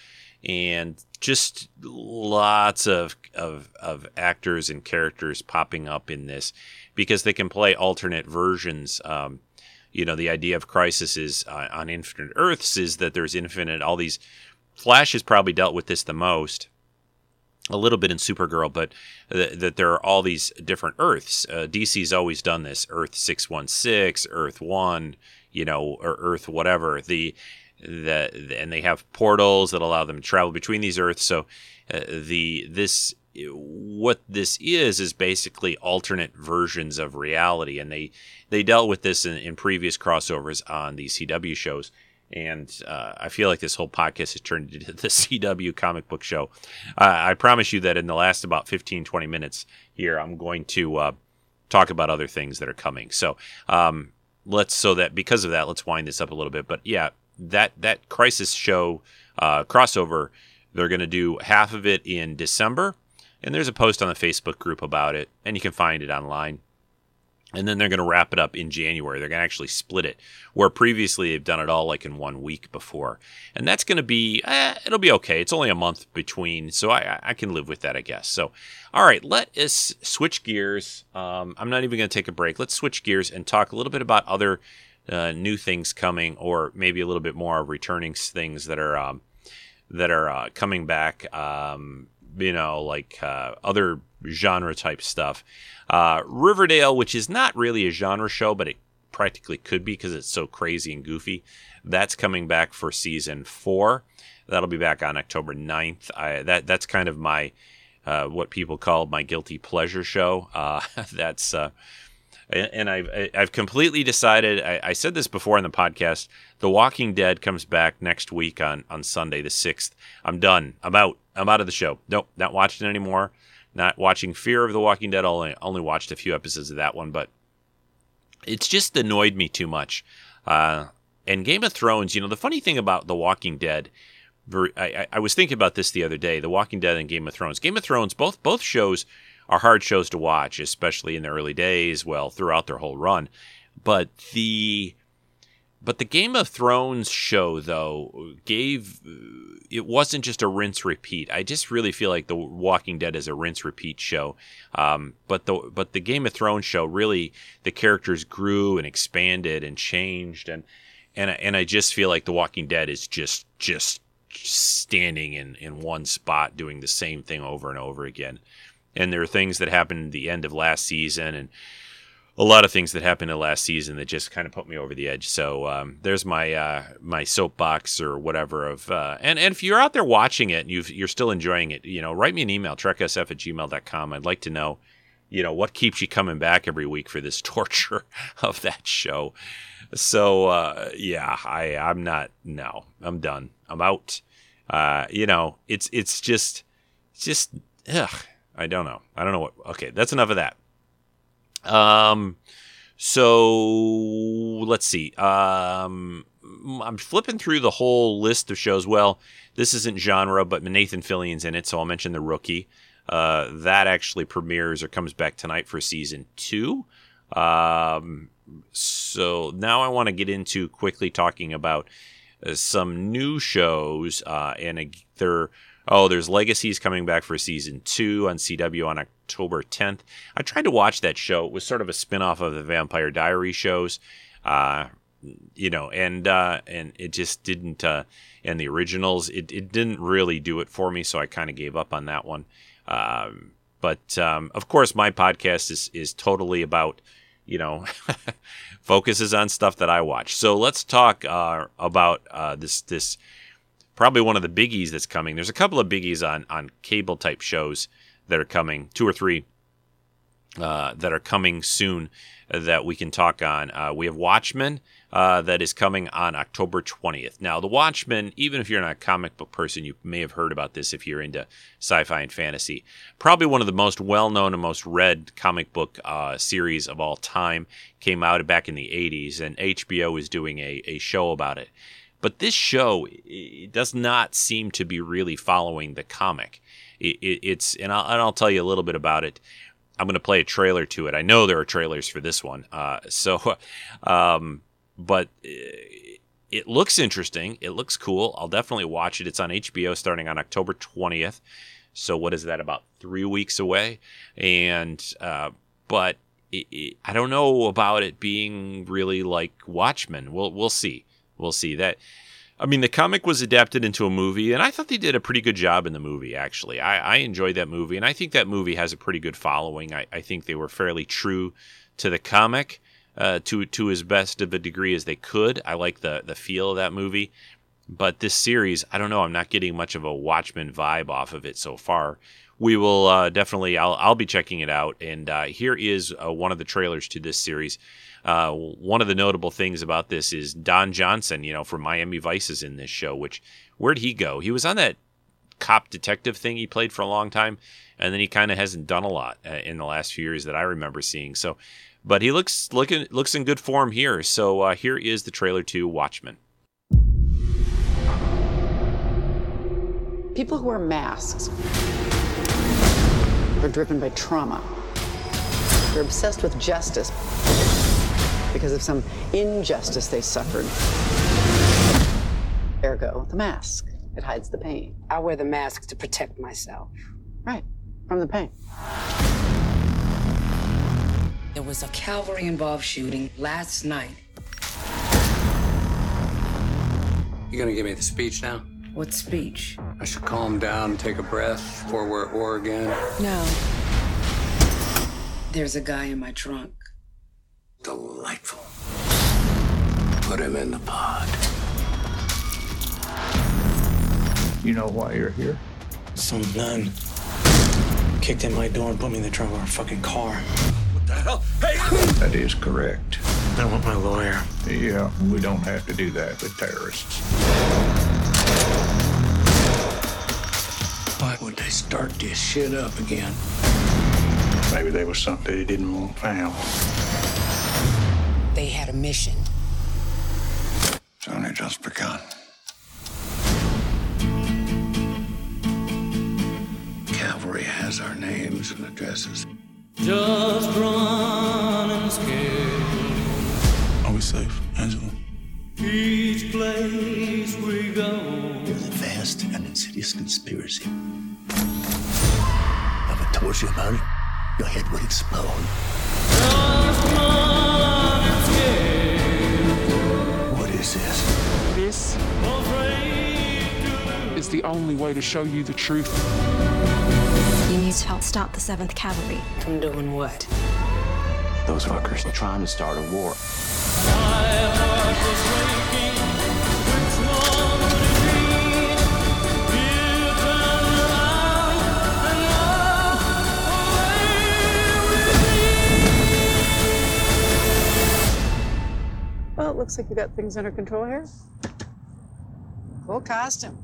And just lots of, of, of actors and characters popping up in this because they can play alternate versions. Um, you know, the idea of Crisis is uh, on Infinite Earths is that there's infinite, all these. Flash has probably dealt with this the most a little bit in Supergirl, but th- that there are all these different Earths. Uh, DC's always done this: Earth six one six, Earth one, you know, or Earth whatever. The the and they have portals that allow them to travel between these Earths. So uh, the this what this is is basically alternate versions of reality, and they they dealt with this in, in previous crossovers on the CW shows and uh, I feel like this whole podcast has turned into the CW comic book show. Uh, I promise you that in the last about 15, 20 minutes here, I'm going to uh, talk about other things that are coming. So um, let's so that because of that, let's wind this up a little bit. But yeah, that that Crisis show uh, crossover, they're going to do half of it in December, and there's a post on the Facebook group about it, and you can find it online and then they're going to wrap it up in January. They're going to actually split it, where previously they've done it all like in one week before, and that's going to be eh, it'll be okay. It's only a month between, so I, I can live with that, I guess. So, all right, let us switch gears. Um, I'm not even going to take a break. Let's switch gears and talk a little bit about other uh, new things coming, or maybe a little bit more returning things that are um, that are uh, coming back. Um, you know, like uh, other genre type stuff. Uh, Riverdale, which is not really a genre show, but it practically could be because it's so crazy and goofy. That's coming back for season four. That'll be back on October 9th. I, that that's kind of my uh, what people call my guilty pleasure show. Uh, that's uh, and I've I've completely decided. I, I, said this before in the podcast. The Walking Dead comes back next week on on Sunday the sixth. I'm done. I'm out. I'm out of the show. Nope, not watching anymore. Not watching Fear of the Walking Dead. Only only watched a few episodes of that one, but it's just annoyed me too much. Uh, and Game of Thrones, you know, the funny thing about The Walking Dead. I, I- I was thinking about this the other day. The Walking Dead and Game of Thrones. Game of Thrones. Both both shows are hard shows to watch, especially in the early days. Well, throughout their whole run, but the but the Game of Thrones show though gave it wasn't just a rinse repeat. I just really feel like the Walking Dead is a rinse repeat show. Um, but the but the Game of Thrones show really the characters grew and expanded and changed and and and I just feel like the Walking Dead is just just standing in in one spot doing the same thing over and over again. And there are things that happened at the end of last season and a lot of things that happened in last season that just kind of put me over the edge. So um, there's my uh, my soapbox or whatever of uh, and and if you're out there watching it and you you're still enjoying it, you know, write me an email treksf at gmail.com. I'd like to know, you know, what keeps you coming back every week for this torture of that show. So uh, yeah, I I'm not no, I'm done. I'm out. Uh, you know, it's it's just just ugh, I don't know. I don't know what. Okay, that's enough of that. Um, so let's see. Um, I'm flipping through the whole list of shows. Well, this isn't genre, but Nathan Fillion's in it, so I'll mention The Rookie. Uh, that actually premieres or comes back tonight for season two. Um, so now I want to get into quickly talking about uh, some new shows, uh, and they're oh, there's Legacies coming back for season two on CW on October 10th. I tried to watch that show. It was sort of a spin-off of the Vampire Diary shows, uh, you know, and uh, and it just didn't. Uh, and the originals, it, it didn't really do it for me, so I kind of gave up on that one. Um, but um, of course, my podcast is is totally about you know focuses on stuff that I watch. So let's talk uh, about uh, this this probably one of the biggies that's coming. There's a couple of biggies on on cable type shows that are coming, two or three uh, that are coming soon that we can talk on. Uh, we have Watchmen uh, that is coming on October 20th. Now, The Watchmen, even if you're not a comic book person, you may have heard about this if you're into sci-fi and fantasy. Probably one of the most well-known and most read comic book uh, series of all time. Came out back in the 80s, and HBO is doing a, a show about it. But this show it does not seem to be really following the comic. It, it, it's and I'll, and I'll tell you a little bit about it. I'm going to play a trailer to it. I know there are trailers for this one. Uh, so, um, but it looks interesting. It looks cool. I'll definitely watch it. It's on HBO starting on October 20th. So what is that? About three weeks away. And uh, but it, it, I don't know about it being really like Watchmen. We'll we'll see. We'll see that. I mean, the comic was adapted into a movie, and I thought they did a pretty good job in the movie, actually. I, I enjoyed that movie, and I think that movie has a pretty good following. I, I think they were fairly true to the comic uh, to to as best of a degree as they could. I like the, the feel of that movie. But this series, I don't know, I'm not getting much of a Watchmen vibe off of it so far. We will uh, definitely, I'll, I'll be checking it out. And uh, here is uh, one of the trailers to this series. Uh, one of the notable things about this is Don Johnson, you know, from Miami Vice is in this show, which, where'd he go? He was on that cop detective thing he played for a long time, and then he kind of hasn't done a lot uh, in the last few years that I remember seeing. So, but he looks looking looks in good form here. So uh, here is the trailer to Watchmen. People who wear masks are driven by trauma. They're obsessed with justice because of some injustice they suffered. Ergo, the mask. It hides the pain. I wear the mask to protect myself. Right, from the pain. There was a cavalry involved shooting last night. You gonna give me the speech now? What speech? I should calm down, take a breath before we're at war again. No. There's a guy in my trunk. Delightful. Put him in the pod. You know why you're here? Some nun kicked in my door and put me in the trunk of our fucking car. What the hell? Hey! That is correct. I want my lawyer. Yeah, we don't have to do that with terrorists. Why would they start this shit up again? Maybe there was something they didn't want found. They had a mission. It's only just begun. Cavalry has our names and addresses. Just run and scare. Are we safe, Angela? Each place we go. There's a vast and insidious conspiracy. If I told you about it, your head would explode. What is this? This is the only way to show you the truth. You need to help stop the 7th Cavalry. From doing what? Those fuckers are trying to start a war. Looks like you got things under control here. Cool costume.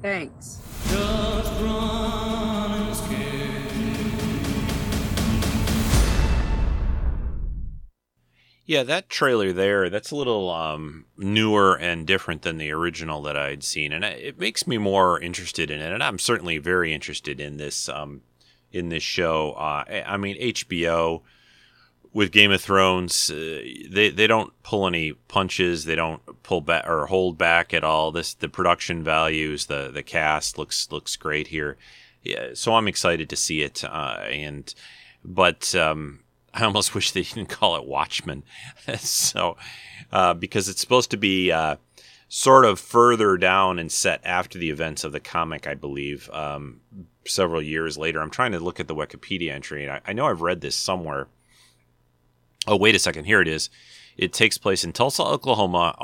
Thanks. Just run and. Yeah, that trailer there, that's a little um, newer and different than the original that I'd seen, and it makes me more interested in it. And I'm certainly very interested in this um, in this show. Uh, I mean, HBO with Game of Thrones, uh, they they don't pull any punches. They don't pull back or hold back at all. This the production values, the the cast looks looks great here. Yeah, so I'm excited to see it. Uh, and but um, I almost wish they didn't call it Watchmen. so, uh, because it's supposed to be uh, sort of further down and set after the events of the comic, I believe, um, several years later. I'm trying to look at the Wikipedia entry, and I, I know I've read this somewhere. Oh, wait a second. Here it is. It takes place in Tulsa, Oklahoma,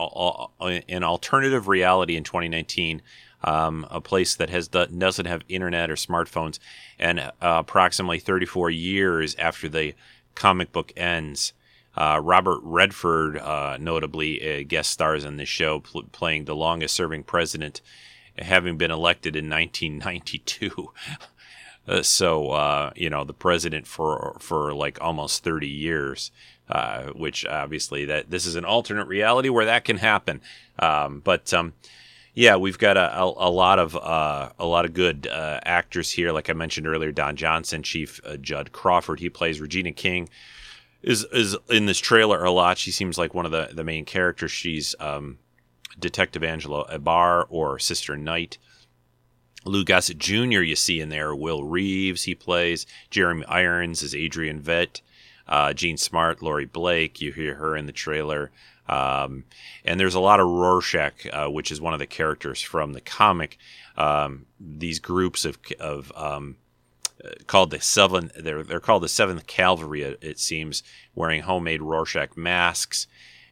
an alternative reality in 2019. Um, a place that has doesn't have internet or smartphones, and uh, approximately 34 years after the comic book ends. Uh, Robert Redford, uh, notably, guest stars in this show, pl- playing the longest serving president, having been elected in 1992. Uh, so, uh, you know, the president for for like almost 30 years, uh, which obviously that this is an alternate reality where that can happen. Um, but um, yeah, we've got a, a, a lot of uh, a lot of good uh, actors here. Like I mentioned earlier, Don Johnson, Chief uh, Judd Crawford, he plays Regina King. Is is in this trailer a lot. She seems like one of the, the main characters. She's um, Detective Angela Abar or Sister Night. Lou Gossett Jr. You see in there. Will Reeves he plays. Jeremy Irons is Adrian Veidt. Uh, Jean Smart, Laurie Blake. You hear her in the trailer. Um, and there's a lot of Rorschach, uh, which is one of the characters from the comic. Um, these groups of of um, uh, called the seven. They're they're called the Seventh Cavalry. It seems wearing homemade Rorschach masks,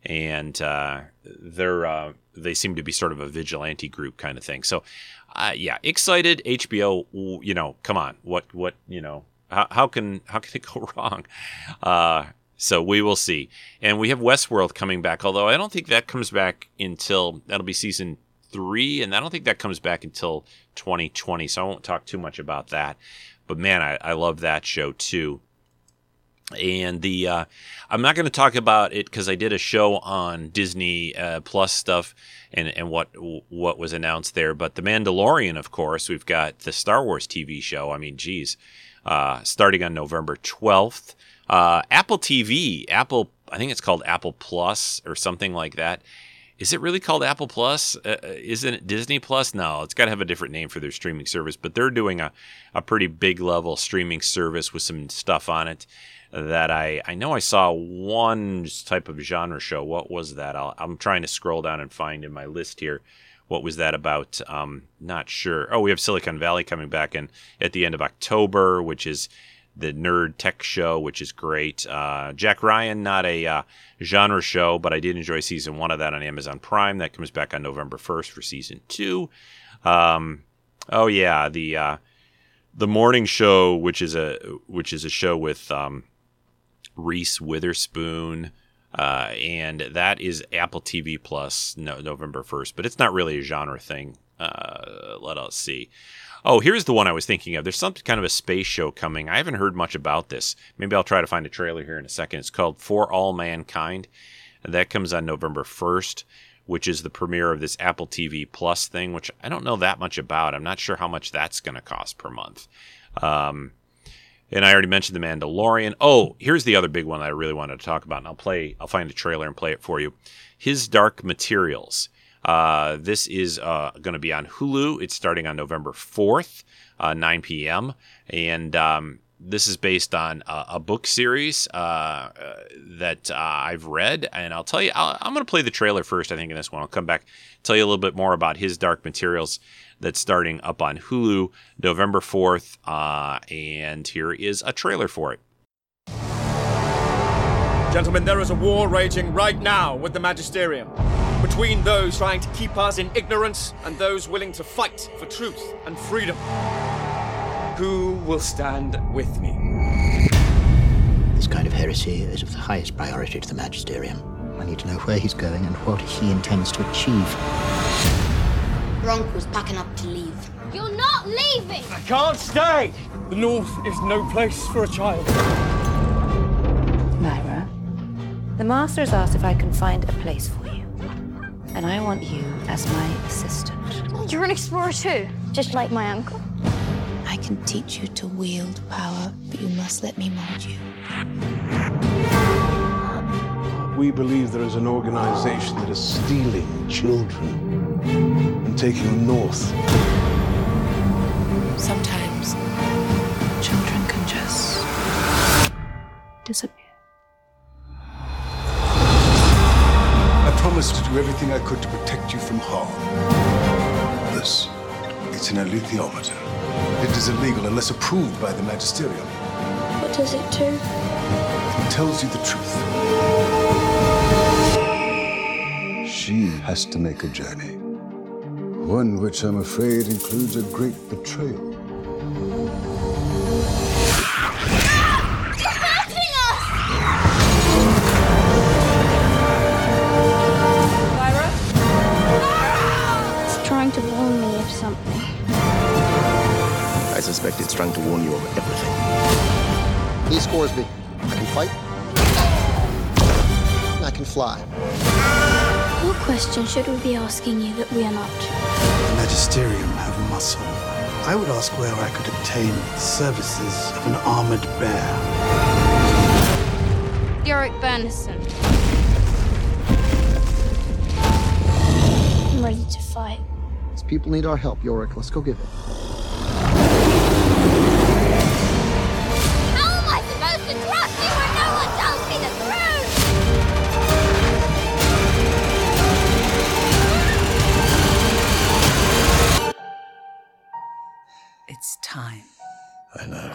and uh, they're uh, they seem to be sort of a vigilante group kind of thing. So, uh, yeah, excited. HBO, you know, come on, what what you know, how, how can how can it go wrong? Uh, so we will see. And we have Westworld coming back, although I don't think that comes back until that'll be season three, and I don't think that comes back until 2020. So I won't talk too much about that. But man, I, I love that show too. And the uh, I'm not going to talk about it because I did a show on Disney uh, Plus stuff and and what what was announced there. But the Mandalorian, of course, we've got the Star Wars TV show. I mean, geez, uh, starting on November 12th. Uh, Apple TV, Apple, I think it's called Apple Plus or something like that. Is it really called Apple Plus? Uh, uh isn't it Disney Plus? No, it's got to have a different name for their streaming service, but they're doing a, a pretty big level streaming service with some stuff on it that I, I know I saw one type of genre show. What was that? i am trying to scroll down and find in my list here. What was that about? Um, not sure. Oh, we have Silicon Valley coming back in at the end of October, which is the nerd tech show, which is great. Uh, Jack Ryan, not a uh, genre show, but I did enjoy season one of that on Amazon Prime. That comes back on November first for season two. Um, oh yeah, the uh, the morning show, which is a which is a show with um, Reese Witherspoon. Uh, and that is Apple TV Plus no, November 1st, but it's not really a genre thing. Uh, let us see. Oh, here's the one I was thinking of. There's some kind of a space show coming. I haven't heard much about this. Maybe I'll try to find a trailer here in a second. It's called For All Mankind. And that comes on November 1st, which is the premiere of this Apple TV Plus thing, which I don't know that much about. I'm not sure how much that's going to cost per month. Um, and I already mentioned the Mandalorian. Oh, here's the other big one I really wanted to talk about, and I'll play. I'll find a trailer and play it for you. His Dark Materials. Uh, this is uh, going to be on Hulu. It's starting on November 4th, uh, 9 p.m. And um, this is based on a, a book series uh, uh, that uh, I've read. And I'll tell you, i am going to play the trailer first, I think, in this one. I'll come back, tell you a little bit more about his Dark Materials that's starting up on Hulu November 4th. Uh, and here is a trailer for it. Gentlemen, there is a war raging right now with the Magisterium between those trying to keep us in ignorance and those willing to fight for truth and freedom. Who will stand with me? This kind of heresy is of the highest priority to the Magisterium. I need to know where he's going and what he intends to achieve. Gronk was packing up to leave. You're not leaving! I can't stay! The North is no place for a child. Lyra, the Master's asked if I can find a place for you and I want you as my assistant. You're an explorer too, just like my uncle. I can teach you to wield power, but you must let me mold you. We believe there is an organization that is stealing children and taking them north. Sometimes children can just disappear. I promised to do everything I could to protect you from harm. This, it's an alethiometer. It is illegal unless approved by the Magisterium. What does it do? It tells you the truth. She has to make a journey. One which I'm afraid includes a great betrayal. Byron? It's trying to warn me of something. I suspect it's trying to warn you of everything. He scores me. I can fight. I can fly. What question should we be asking you that we are not? The Magisterium have muscle. I would ask where I could obtain the services of an armored bear. Iorek Byrnison. I'm ready to fight. These people need our help, Iorek. Let's go give it. Time. I know.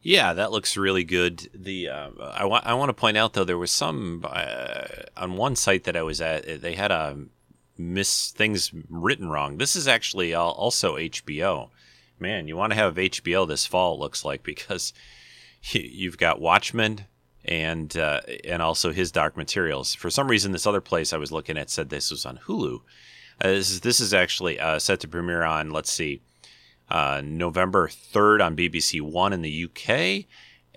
Yeah, that looks really good. The uh, I want I want to point out though there was some uh, on one site that I was at they had a miss things written wrong. This is actually also HBO. Man, you want to have HBO this fall. It looks like because you've got Watchmen and uh, and also his Dark Materials. For some reason, this other place I was looking at said this was on Hulu. Uh, this, is, this is actually uh, set to premiere on let's see uh, November 3rd on BBC One in the UK,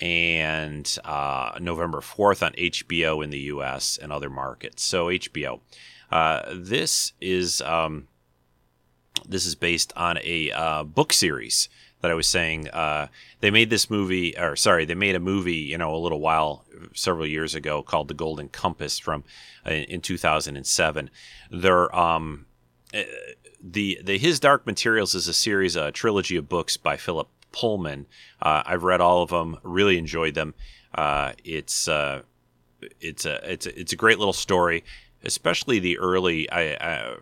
and uh, November 4th on HBO in the US and other markets. So HBO. Uh, this is um, this is based on a uh, book series that I was saying. Uh, they made this movie, or sorry, they made a movie, you know, a little while, several years ago, called The Golden Compass from uh, in 2007. They're um, the the His Dark Materials is a series, a trilogy of books by Philip Pullman. Uh, I've read all of them, really enjoyed them. Uh, it's uh, it's a it's a, it's a great little story, especially the early. I, I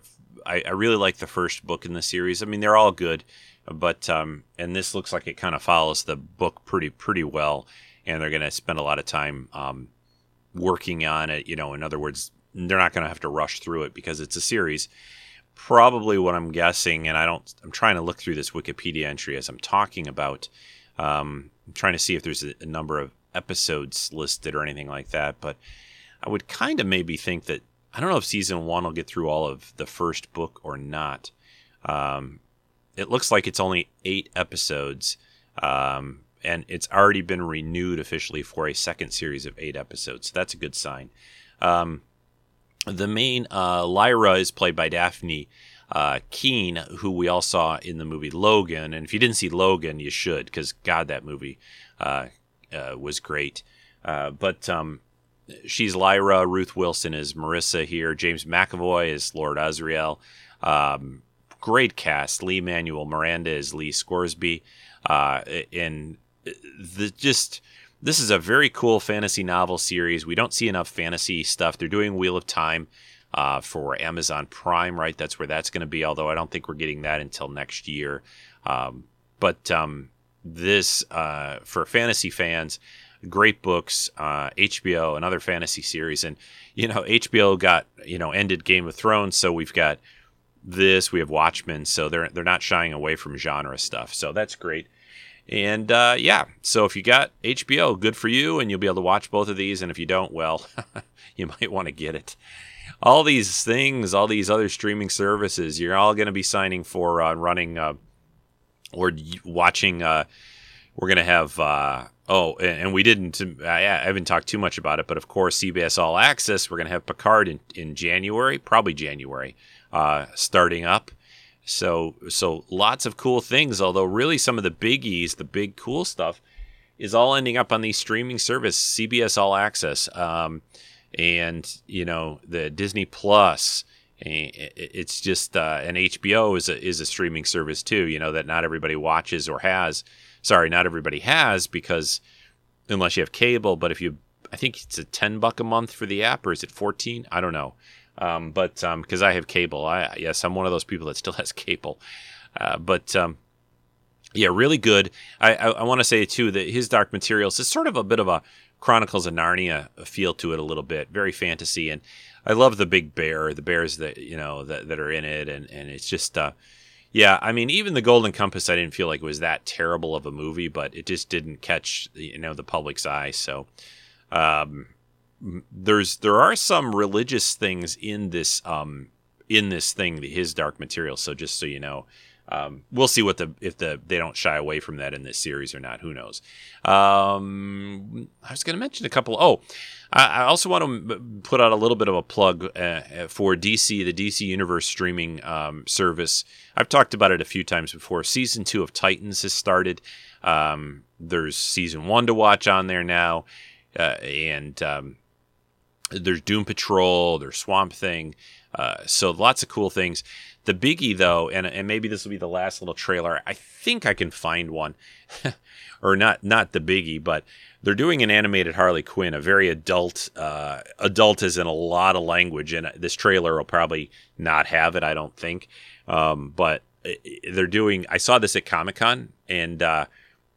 I really like the first book in the series. I mean, they're all good, but um, and this looks like it kind of follows the book pretty pretty well, and they're going to spend a lot of time um, working on it. You know, in other words, they're not going to have to rush through it because it's a series probably what I'm guessing, and I don't. I'm trying to look through this Wikipedia entry as I'm talking about. Um, I'm trying to see if there's a, a, number of episodes listed or anything like that. But I would kind of maybe think that I don't know if season one will get through all of the first book or not. Um, it looks like it's only eight episodes, um, and it's already been renewed officially for a second series of eight episodes. So that's a good sign. Um, the main uh, Lyra is played by Dafne uh, Keen, who we all saw in the movie Logan. And if you didn't see Logan, you should, because God, that movie uh, uh, was great. Uh, but um, she's Lyra. Ruth Wilson is Marisa here. James McAvoy is Lord Asriel. Um, great cast. Lin-Manuel Miranda is Lee Scoresby. Uh, and the just this is a very cool fantasy novel series. We don't see enough fantasy stuff. They're doing Wheel of Time uh, for Amazon Prime, right? That's where that's going to be. Although I don't think we're getting that until next year. Um, but um, this uh, for fantasy fans, great books. Uh, HBO, another fantasy series, and you know HBO got you know ended Game of Thrones, so we've got this. We have Watchmen, so they're they're not shying away from genre stuff. So that's great. And uh, yeah, so if you got HBO, good for you, and you'll be able to watch both of these. And if you don't, well, you might want to get it. All these things, all these other streaming services, you're all going to be signing for uh, running uh, or watching. We're going to have. Uh, oh, and we didn't. I haven't talked too much about it, but of course, CBS All Access. We're going to have Picard in, in January, probably January, uh, starting up. So so lots of cool things. Although really some of the biggies, the big cool stuff, is all ending up on these streaming service, CBS All Access, um, and you know the Disney Plus. It's just uh, and HBO is a is a streaming service too. You know that not everybody watches or has. Sorry, not everybody has because unless you have cable. But if you, I think it's a ten buck a month for the app, or is it fourteen? I don't know. Um, but because um, I have cable, I yes, I'm one of those people that still has cable. Uh, but um, yeah, really good. I, I, I want to say too that his Dark Materials is sort of a bit of a Chronicles of Narnia feel to it a little bit, very fantasy, and I love the big bear, the bears that you know that, that are in it, and and it's just. Uh, yeah, I mean, even the Golden Compass, I didn't feel like it was that terrible of a movie, but it just didn't catch you know the public's eye. So, um, there's there are some religious things in this um in this thing his dark material so just so you know um, we'll see what the if the they don't shy away from that in this series or not. Who knows? Um, i was going to mention a couple oh I, I, also want to put out a little bit of a plug uh, uh for dc the dc universe streaming um, service. I've talked about it a few times before. Season two of titans has started. Um, there's season one to watch on there now uh, and um, there's Doom Patrol, there's Swamp Thing, uh, so lots of cool things. The biggie though, and and maybe this will be the last little trailer. I think I can find one, or not not the biggie, but they're doing an animated Harley Quinn, a very adult, uh, adult is in a lot of language, and this trailer will probably not have it. I don't think, um, but they're doing. I saw this at Comic Con, and uh,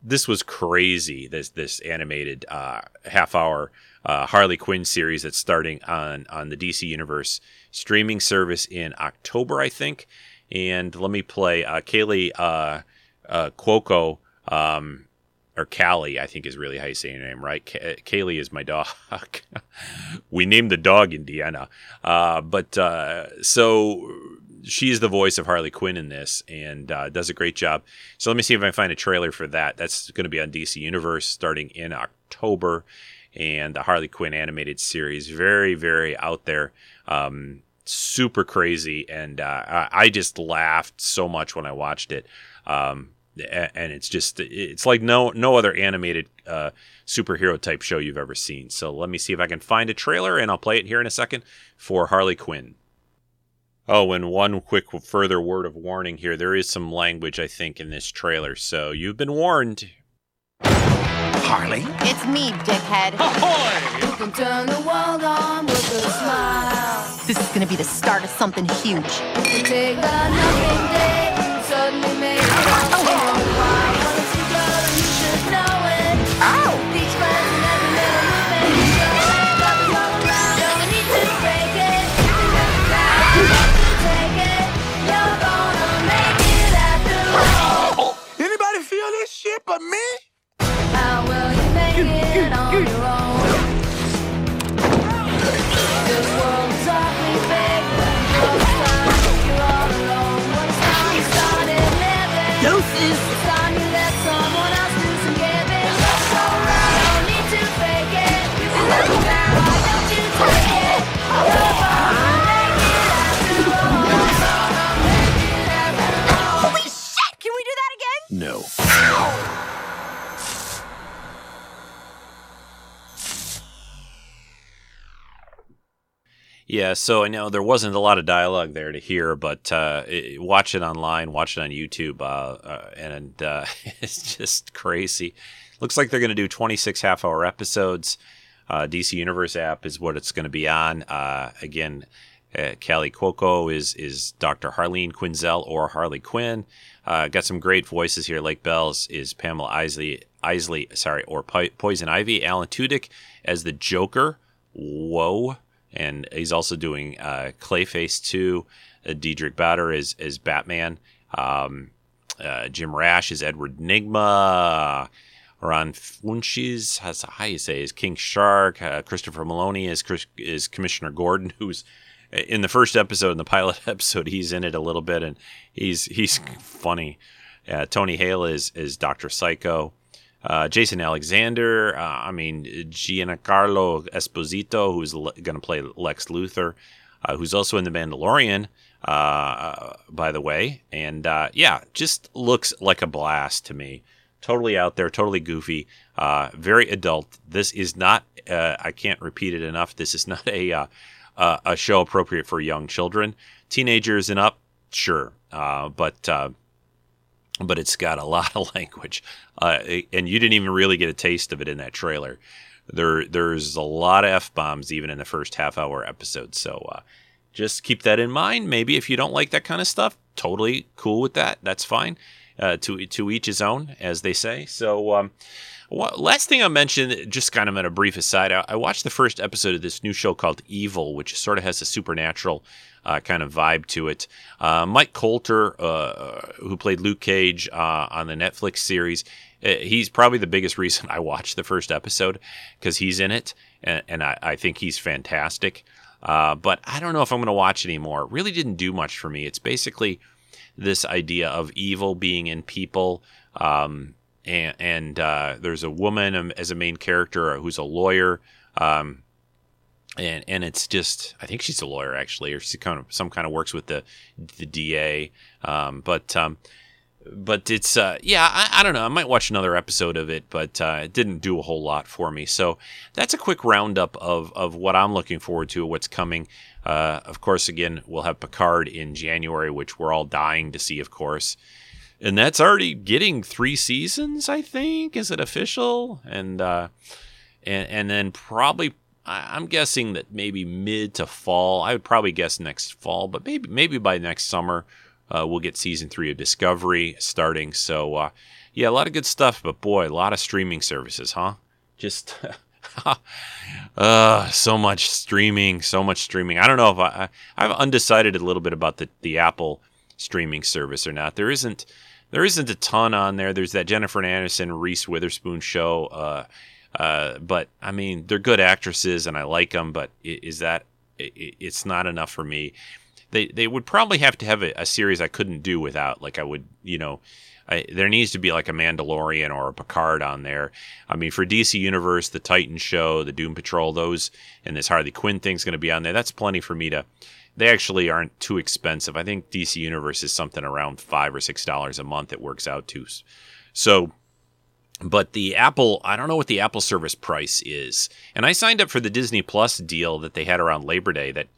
this was crazy. This this animated uh, half hour uh, Harley Quinn series that's starting on on the DC Universe streaming service in October, I think. And let me play uh, Kaylee uh, uh, Cuoco, um, or Callie, I think is really how you say your name, right? K- Kaylee is my dog. we named the dog Indiana. Uh, but uh, so she is the voice of Harley Quinn in this and uh, does a great job. So let me see if I find a trailer for that. That's going to be on DC Universe starting in October and the Harley Quinn animated series. Very, very out there. Um, super crazy. And uh, I just laughed so much when I watched it. Um, and it's just it's like no no other animated uh, superhero type show you've ever seen. So let me see if I can find a trailer and I'll play it here in a second for Harley Quinn. Oh, and one quick further word of warning here. There is some language, I think, in this trailer. So you've been warned. Harley? It's me, dickhead. Ahoy! You can turn the world on with a smile. This is gonna be the start of something huge. You take a nothing day suddenly make it all worthwhile. Once you go, you should know it. Ow! These friends and every little movement you go, got me all around. Don't need to break it. Take it. You're gonna make it after all. Anybody feel this shit but me? Make on your own? Yeah, so I know there wasn't a lot of dialogue there to hear, but uh, it, watch it online, watch it on YouTube, uh, uh, and uh, it's just crazy. Looks like they're going to do 26 half hour episodes. Uh, DC Universe app is what it's going to be on. Uh, again, uh, Kaley Cuoco is is Dr. Harleen Quinzel or Harley Quinn. Got some great voices here. Lake Bells is Pamela Isley, Isley, sorry, or po- Poison Ivy. Alan Tudyk as the Joker. Whoa! And he's also doing uh, Clayface too. Uh, Diedrich Bader is is Batman. Um, uh, Jim Rash is Edward Nygma. Ron Funches, has how you say is King Shark. Uh, Christopher Meloni is is Commissioner Gordon, who's in the first episode, in the pilot episode, he's in it a little bit, and he's he's funny. Uh, Tony Hale is is Doctor Psycho. Uh, Jason Alexander, uh, I mean Giancarlo Esposito, who's le- going to play Lex Luthor, uh, who's also in The Mandalorian, uh, by the way, and uh, yeah, just looks like a blast to me. Totally out there, totally goofy, uh, very adult. This is not. I can't repeat it enough. This is not a a show appropriate for young children, teenagers and up. Sure, but but it's got a lot of language, uh, and you didn't even really get a taste of it in that trailer. There, there's a lot of f bombs even in the first half hour episode. So uh, just keep that in mind. Maybe if you don't like that kind of stuff, totally cool with that. That's fine. Uh, to to each his own, as they say. So. Um, last thing I mentioned, just kind of in a brief aside, I, watched the first episode of this new show called Evil, which sort of has a supernatural uh, kind of vibe to it. Uh, Mike Colter, uh, who played Luke Cage uh, on the Netflix series, uh, he's probably the biggest reason I watched the first episode because he's in it, and, and I, I, think he's fantastic. Uh, but I don't know if I'm going to watch anymore. It really didn't do much for me. It's basically this idea of evil being in people. Um, and, and uh, there's a woman um, as a main character who's a lawyer. Um, and and it's just I think she's a lawyer actually, or she kind of some kind of works with the the DA. Um, but um, but it's uh, yeah I, I, don't know I might watch another episode of it, but uh, it didn't do a whole lot for me. So that's a quick roundup of of what I'm looking forward to, what's coming. Uh, of course, again we'll have Picard in January, which we're all dying to see, of course and that's already getting three seasons. I think is it official? And uh, and and then probably I'm guessing that maybe mid to fall. I would probably guess next fall, but maybe maybe by next summer uh, we'll get season three of Discovery starting. So uh, yeah, a lot of good stuff. But boy, a lot of streaming services, huh? Just. uh, so much streaming, so much streaming. I don't know if I, I I've undecided a little bit about the, the Apple streaming service or not. There isn't there isn't a ton on there. There's that Jennifer Aniston, Reese Witherspoon show. Uh, uh, but I mean, they're good actresses and I like them. But is that? It's not enough for me. They they would probably have to have a, a series I couldn't do without. Like I would, you know. I, there needs to be like a Mandalorian or a Picard on there. I mean, for DC Universe, the Titan show, the Doom Patrol, those, and this Harley Quinn thing's going to be on there. That's plenty for me to they actually aren't too expensive. I think DC Universe is something around five or six dollars a month. It works out to. So, but the Apple, I don't know what the Apple service price is. And I signed up for the Disney Plus deal that they had around Labor Day that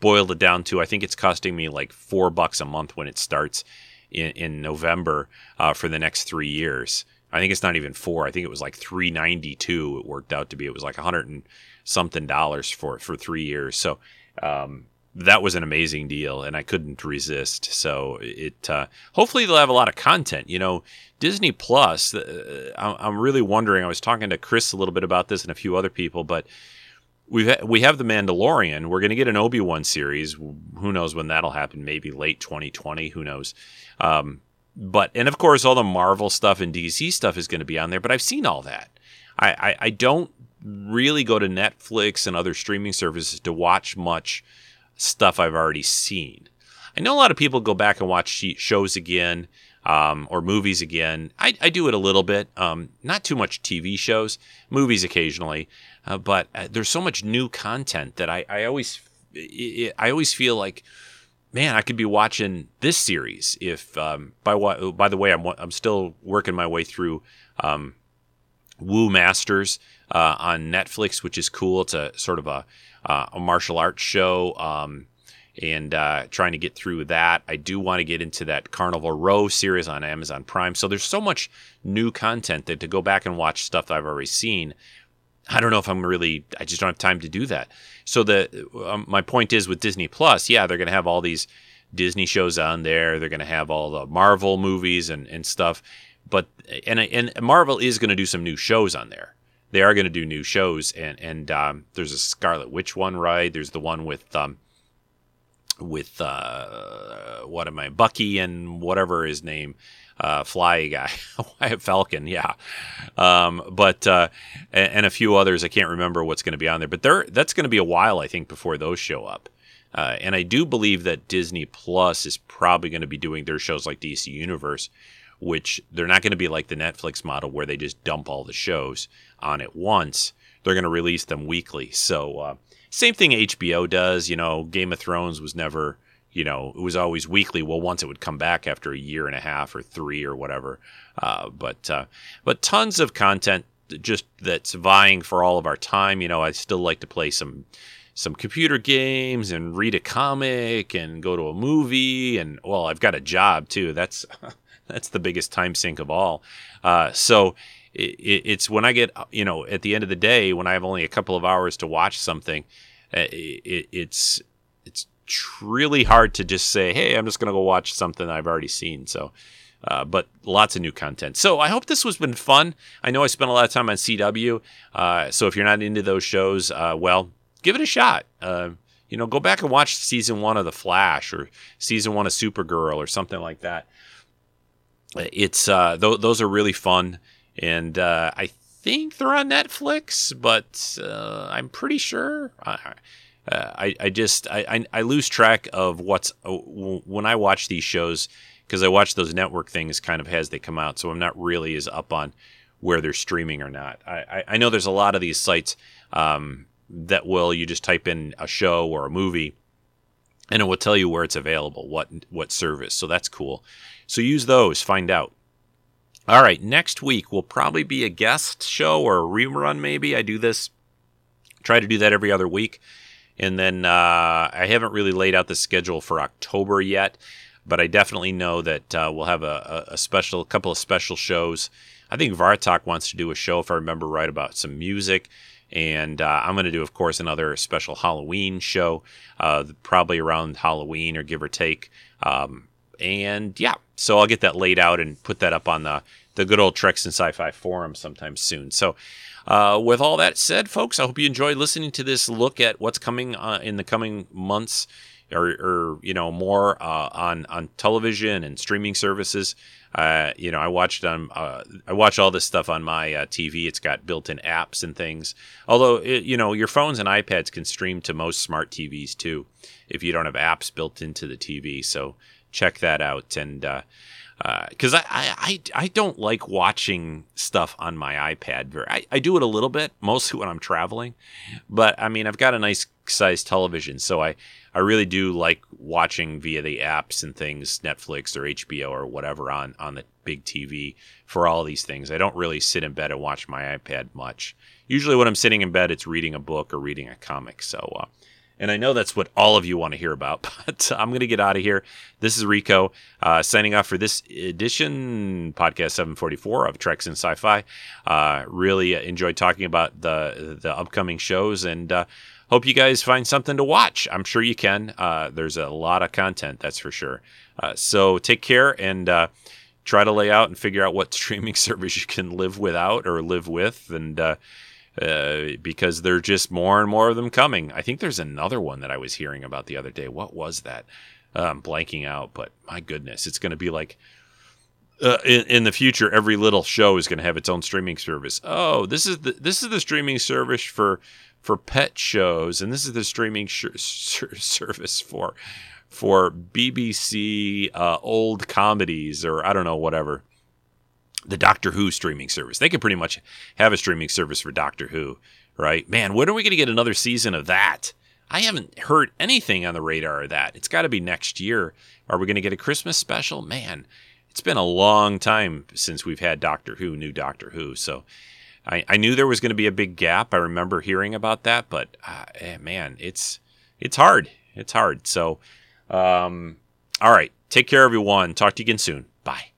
boiled it down to I think it's costing me like four bucks a month when it starts in, in November uh, for the next three years. I think it's not even four. I think it was like three ninety two. It worked out to be. It was like a hundred and something dollars for for three years. So um, that was an amazing deal and I couldn't resist. So it uh, hopefully they'll have a lot of content. You know, Disney Plus. Uh, I'm really wondering. I was talking to Chris a little bit about this and a few other people, but we ha- we have the Mandalorian. We're going to get an Obi Wan series. Who knows when that'll happen? Maybe late 2020. Who knows? Um, but and of course all the Marvel stuff and DC stuff is going to be on there. But I've seen all that. I, I, I don't really go to Netflix and other streaming services to watch much stuff I've already seen. I know a lot of people go back and watch shows again um, or movies again. I, I, do it a little bit, um, not too much TV shows, movies occasionally, uh, but uh, there's so much new content that I, I always I always feel like, man, I could be watching this series if um, by what by the way I'm I'm still working my way through um, Wu Masters uh, on Netflix, which is cool. It's a sort of a, uh, a martial arts show. Um, and uh, trying to get through that. I do want to get into that Carnival Row series on Amazon Prime. So there's so much new content that to go back and watch stuff I've already seen. I don't know if I'm really. I just don't have time to do that. So the um, my point is with Disney Plus, yeah, they're going to have all these Disney shows on there. They're going to have all the Marvel movies and, and stuff. But and and Marvel is going to do some new shows on there. They are going to do new shows, and and um, there's a Scarlet Witch one, right? There's the one with um, with uh, what am I, Bucky and whatever his name, uh, Fly guy, Falcon, yeah, um, but uh, and, and, a few others. I can't remember what's going to be on there, but there that's going to be a while, I think, before those show up. Uh, and I do believe that Disney Plus is probably going to be doing their shows like DC Universe, which they're not going to be like the Netflix model where they just dump all the shows on at once. They're going to release them weekly. So uh, same thing HBO does. You know, Game of Thrones was never, you know, it was always weekly. Well, once it would come back after a year and a half or three or whatever. Uh, but uh, but tons of content just that's vying for all of our time. You know, I still like to play some some computer games and read a comic and go to a movie and well, I've got a job too. That's that's the biggest time sink of all. Uh, so it, it's when I get, you know, at the end of the day, when I have only a couple of hours to watch something, uh, it, it's it's really hard to just say, "Hey, I'm just going to go watch something I've already seen." So, uh, but lots of new content. So I hope this was been fun. I know I spent a lot of time on CW. Uh, so if you're not into those shows, uh, well, give it a shot. Uh, you know, go back and watch season one of The Flash or season one of Supergirl or something like that. It's uh, th- those are really fun and uh, I think they're on Netflix, but uh, I'm pretty sure. I, uh, I, I just I, I, lose track of what's uh, when I watch these shows because I watch those network things kind of as they come out, so I'm not really as up on where they're streaming or not. I, I know there's a lot of these sites um, that will you just type in a show or a movie and it will tell you where it's available, what what service. So that's cool. So use those, find out. All right, next week will probably be a guest show or a rerun, maybe. I do this, try to do that every other week. And then uh, I haven't really laid out the schedule for October yet, but I definitely know that uh, we'll have a, a, special, a couple of special shows. I think Vartok wants to do a show, if I remember right, about some music. And uh, I'm going to do, of course, another special Halloween show, uh, probably around Halloween or give or take. Um, and yeah, so I'll get that laid out and put that up on the the good old Treks and Sci-Fi forum sometime soon. So, uh, with all that said, folks, I hope you enjoyed listening to this look at what's coming uh, in the coming months, or, or you know more uh, on on television and streaming services. Uh, you know, I watched on uh, I watch all this stuff on my uh, TV. It's got built-in apps and things. Although it, you know, your phones and iPads can stream to most smart TVs too, if you don't have apps built into the TV. So check that out. And because uh, I, I I don't like watching stuff on my iPad. Very, I, I do it a little bit, mostly when I'm traveling. But I mean, I've got a nice sized television, so I I really do like watching via the apps and things, Netflix or HBO or whatever on on the big TV for all these things. I don't really sit in bed and watch my iPad much. Usually, when I'm sitting in bed, it's reading a book or reading a comic. So. Uh, and I know that's what all of you want to hear about, but I'm going to get out of here. This is Rico uh, signing off for this edition, podcast 744 of Treks and Sci Fi. Uh, really enjoyed talking about the, the upcoming shows and uh, hope you guys find something to watch. I'm sure you can. Uh, there's a lot of content, that's for sure. Uh, so take care and uh, try to lay out and figure out what streaming service you can live without or live with. And uh, because there are just more and more of them coming. I think there's another one that I was hearing about the other day. What was that? Uh, I'm blanking out, but my goodness, it's going to be like uh, in, in, the future, every little show is going to have its own streaming service. Oh, this is the this is the streaming service for for pet shows, and this is the streaming sh- service for for BBC uh, old comedies, or I don't know, whatever the Doctor Who streaming service. They could pretty much have a streaming service for Doctor Who, right? Man, when are we going to get another season of that? I haven't heard anything on the radar of that. It's got to be next year. Are we going to get a Christmas special? Man, it's been a long time since we've had Doctor Who, new Doctor Who. So I, I knew there was going to be a big gap. I remember hearing about that, but uh, eh, man, it's it's hard. It's hard. So, um, all right. Take care, everyone. Talk to you again soon. Bye.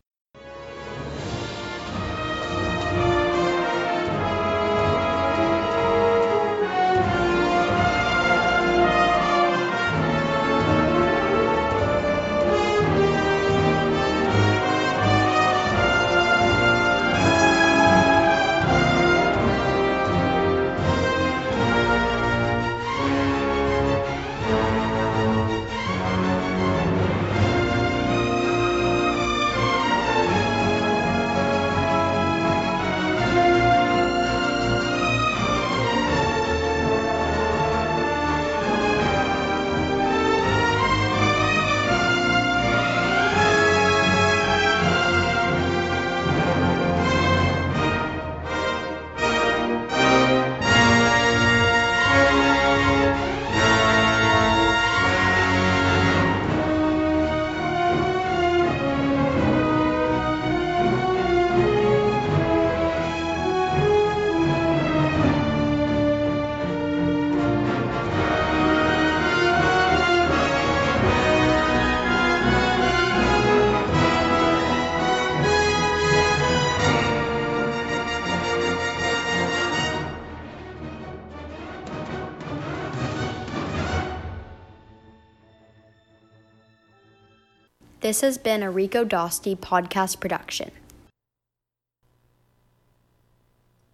This has been a Rico Dosti podcast production.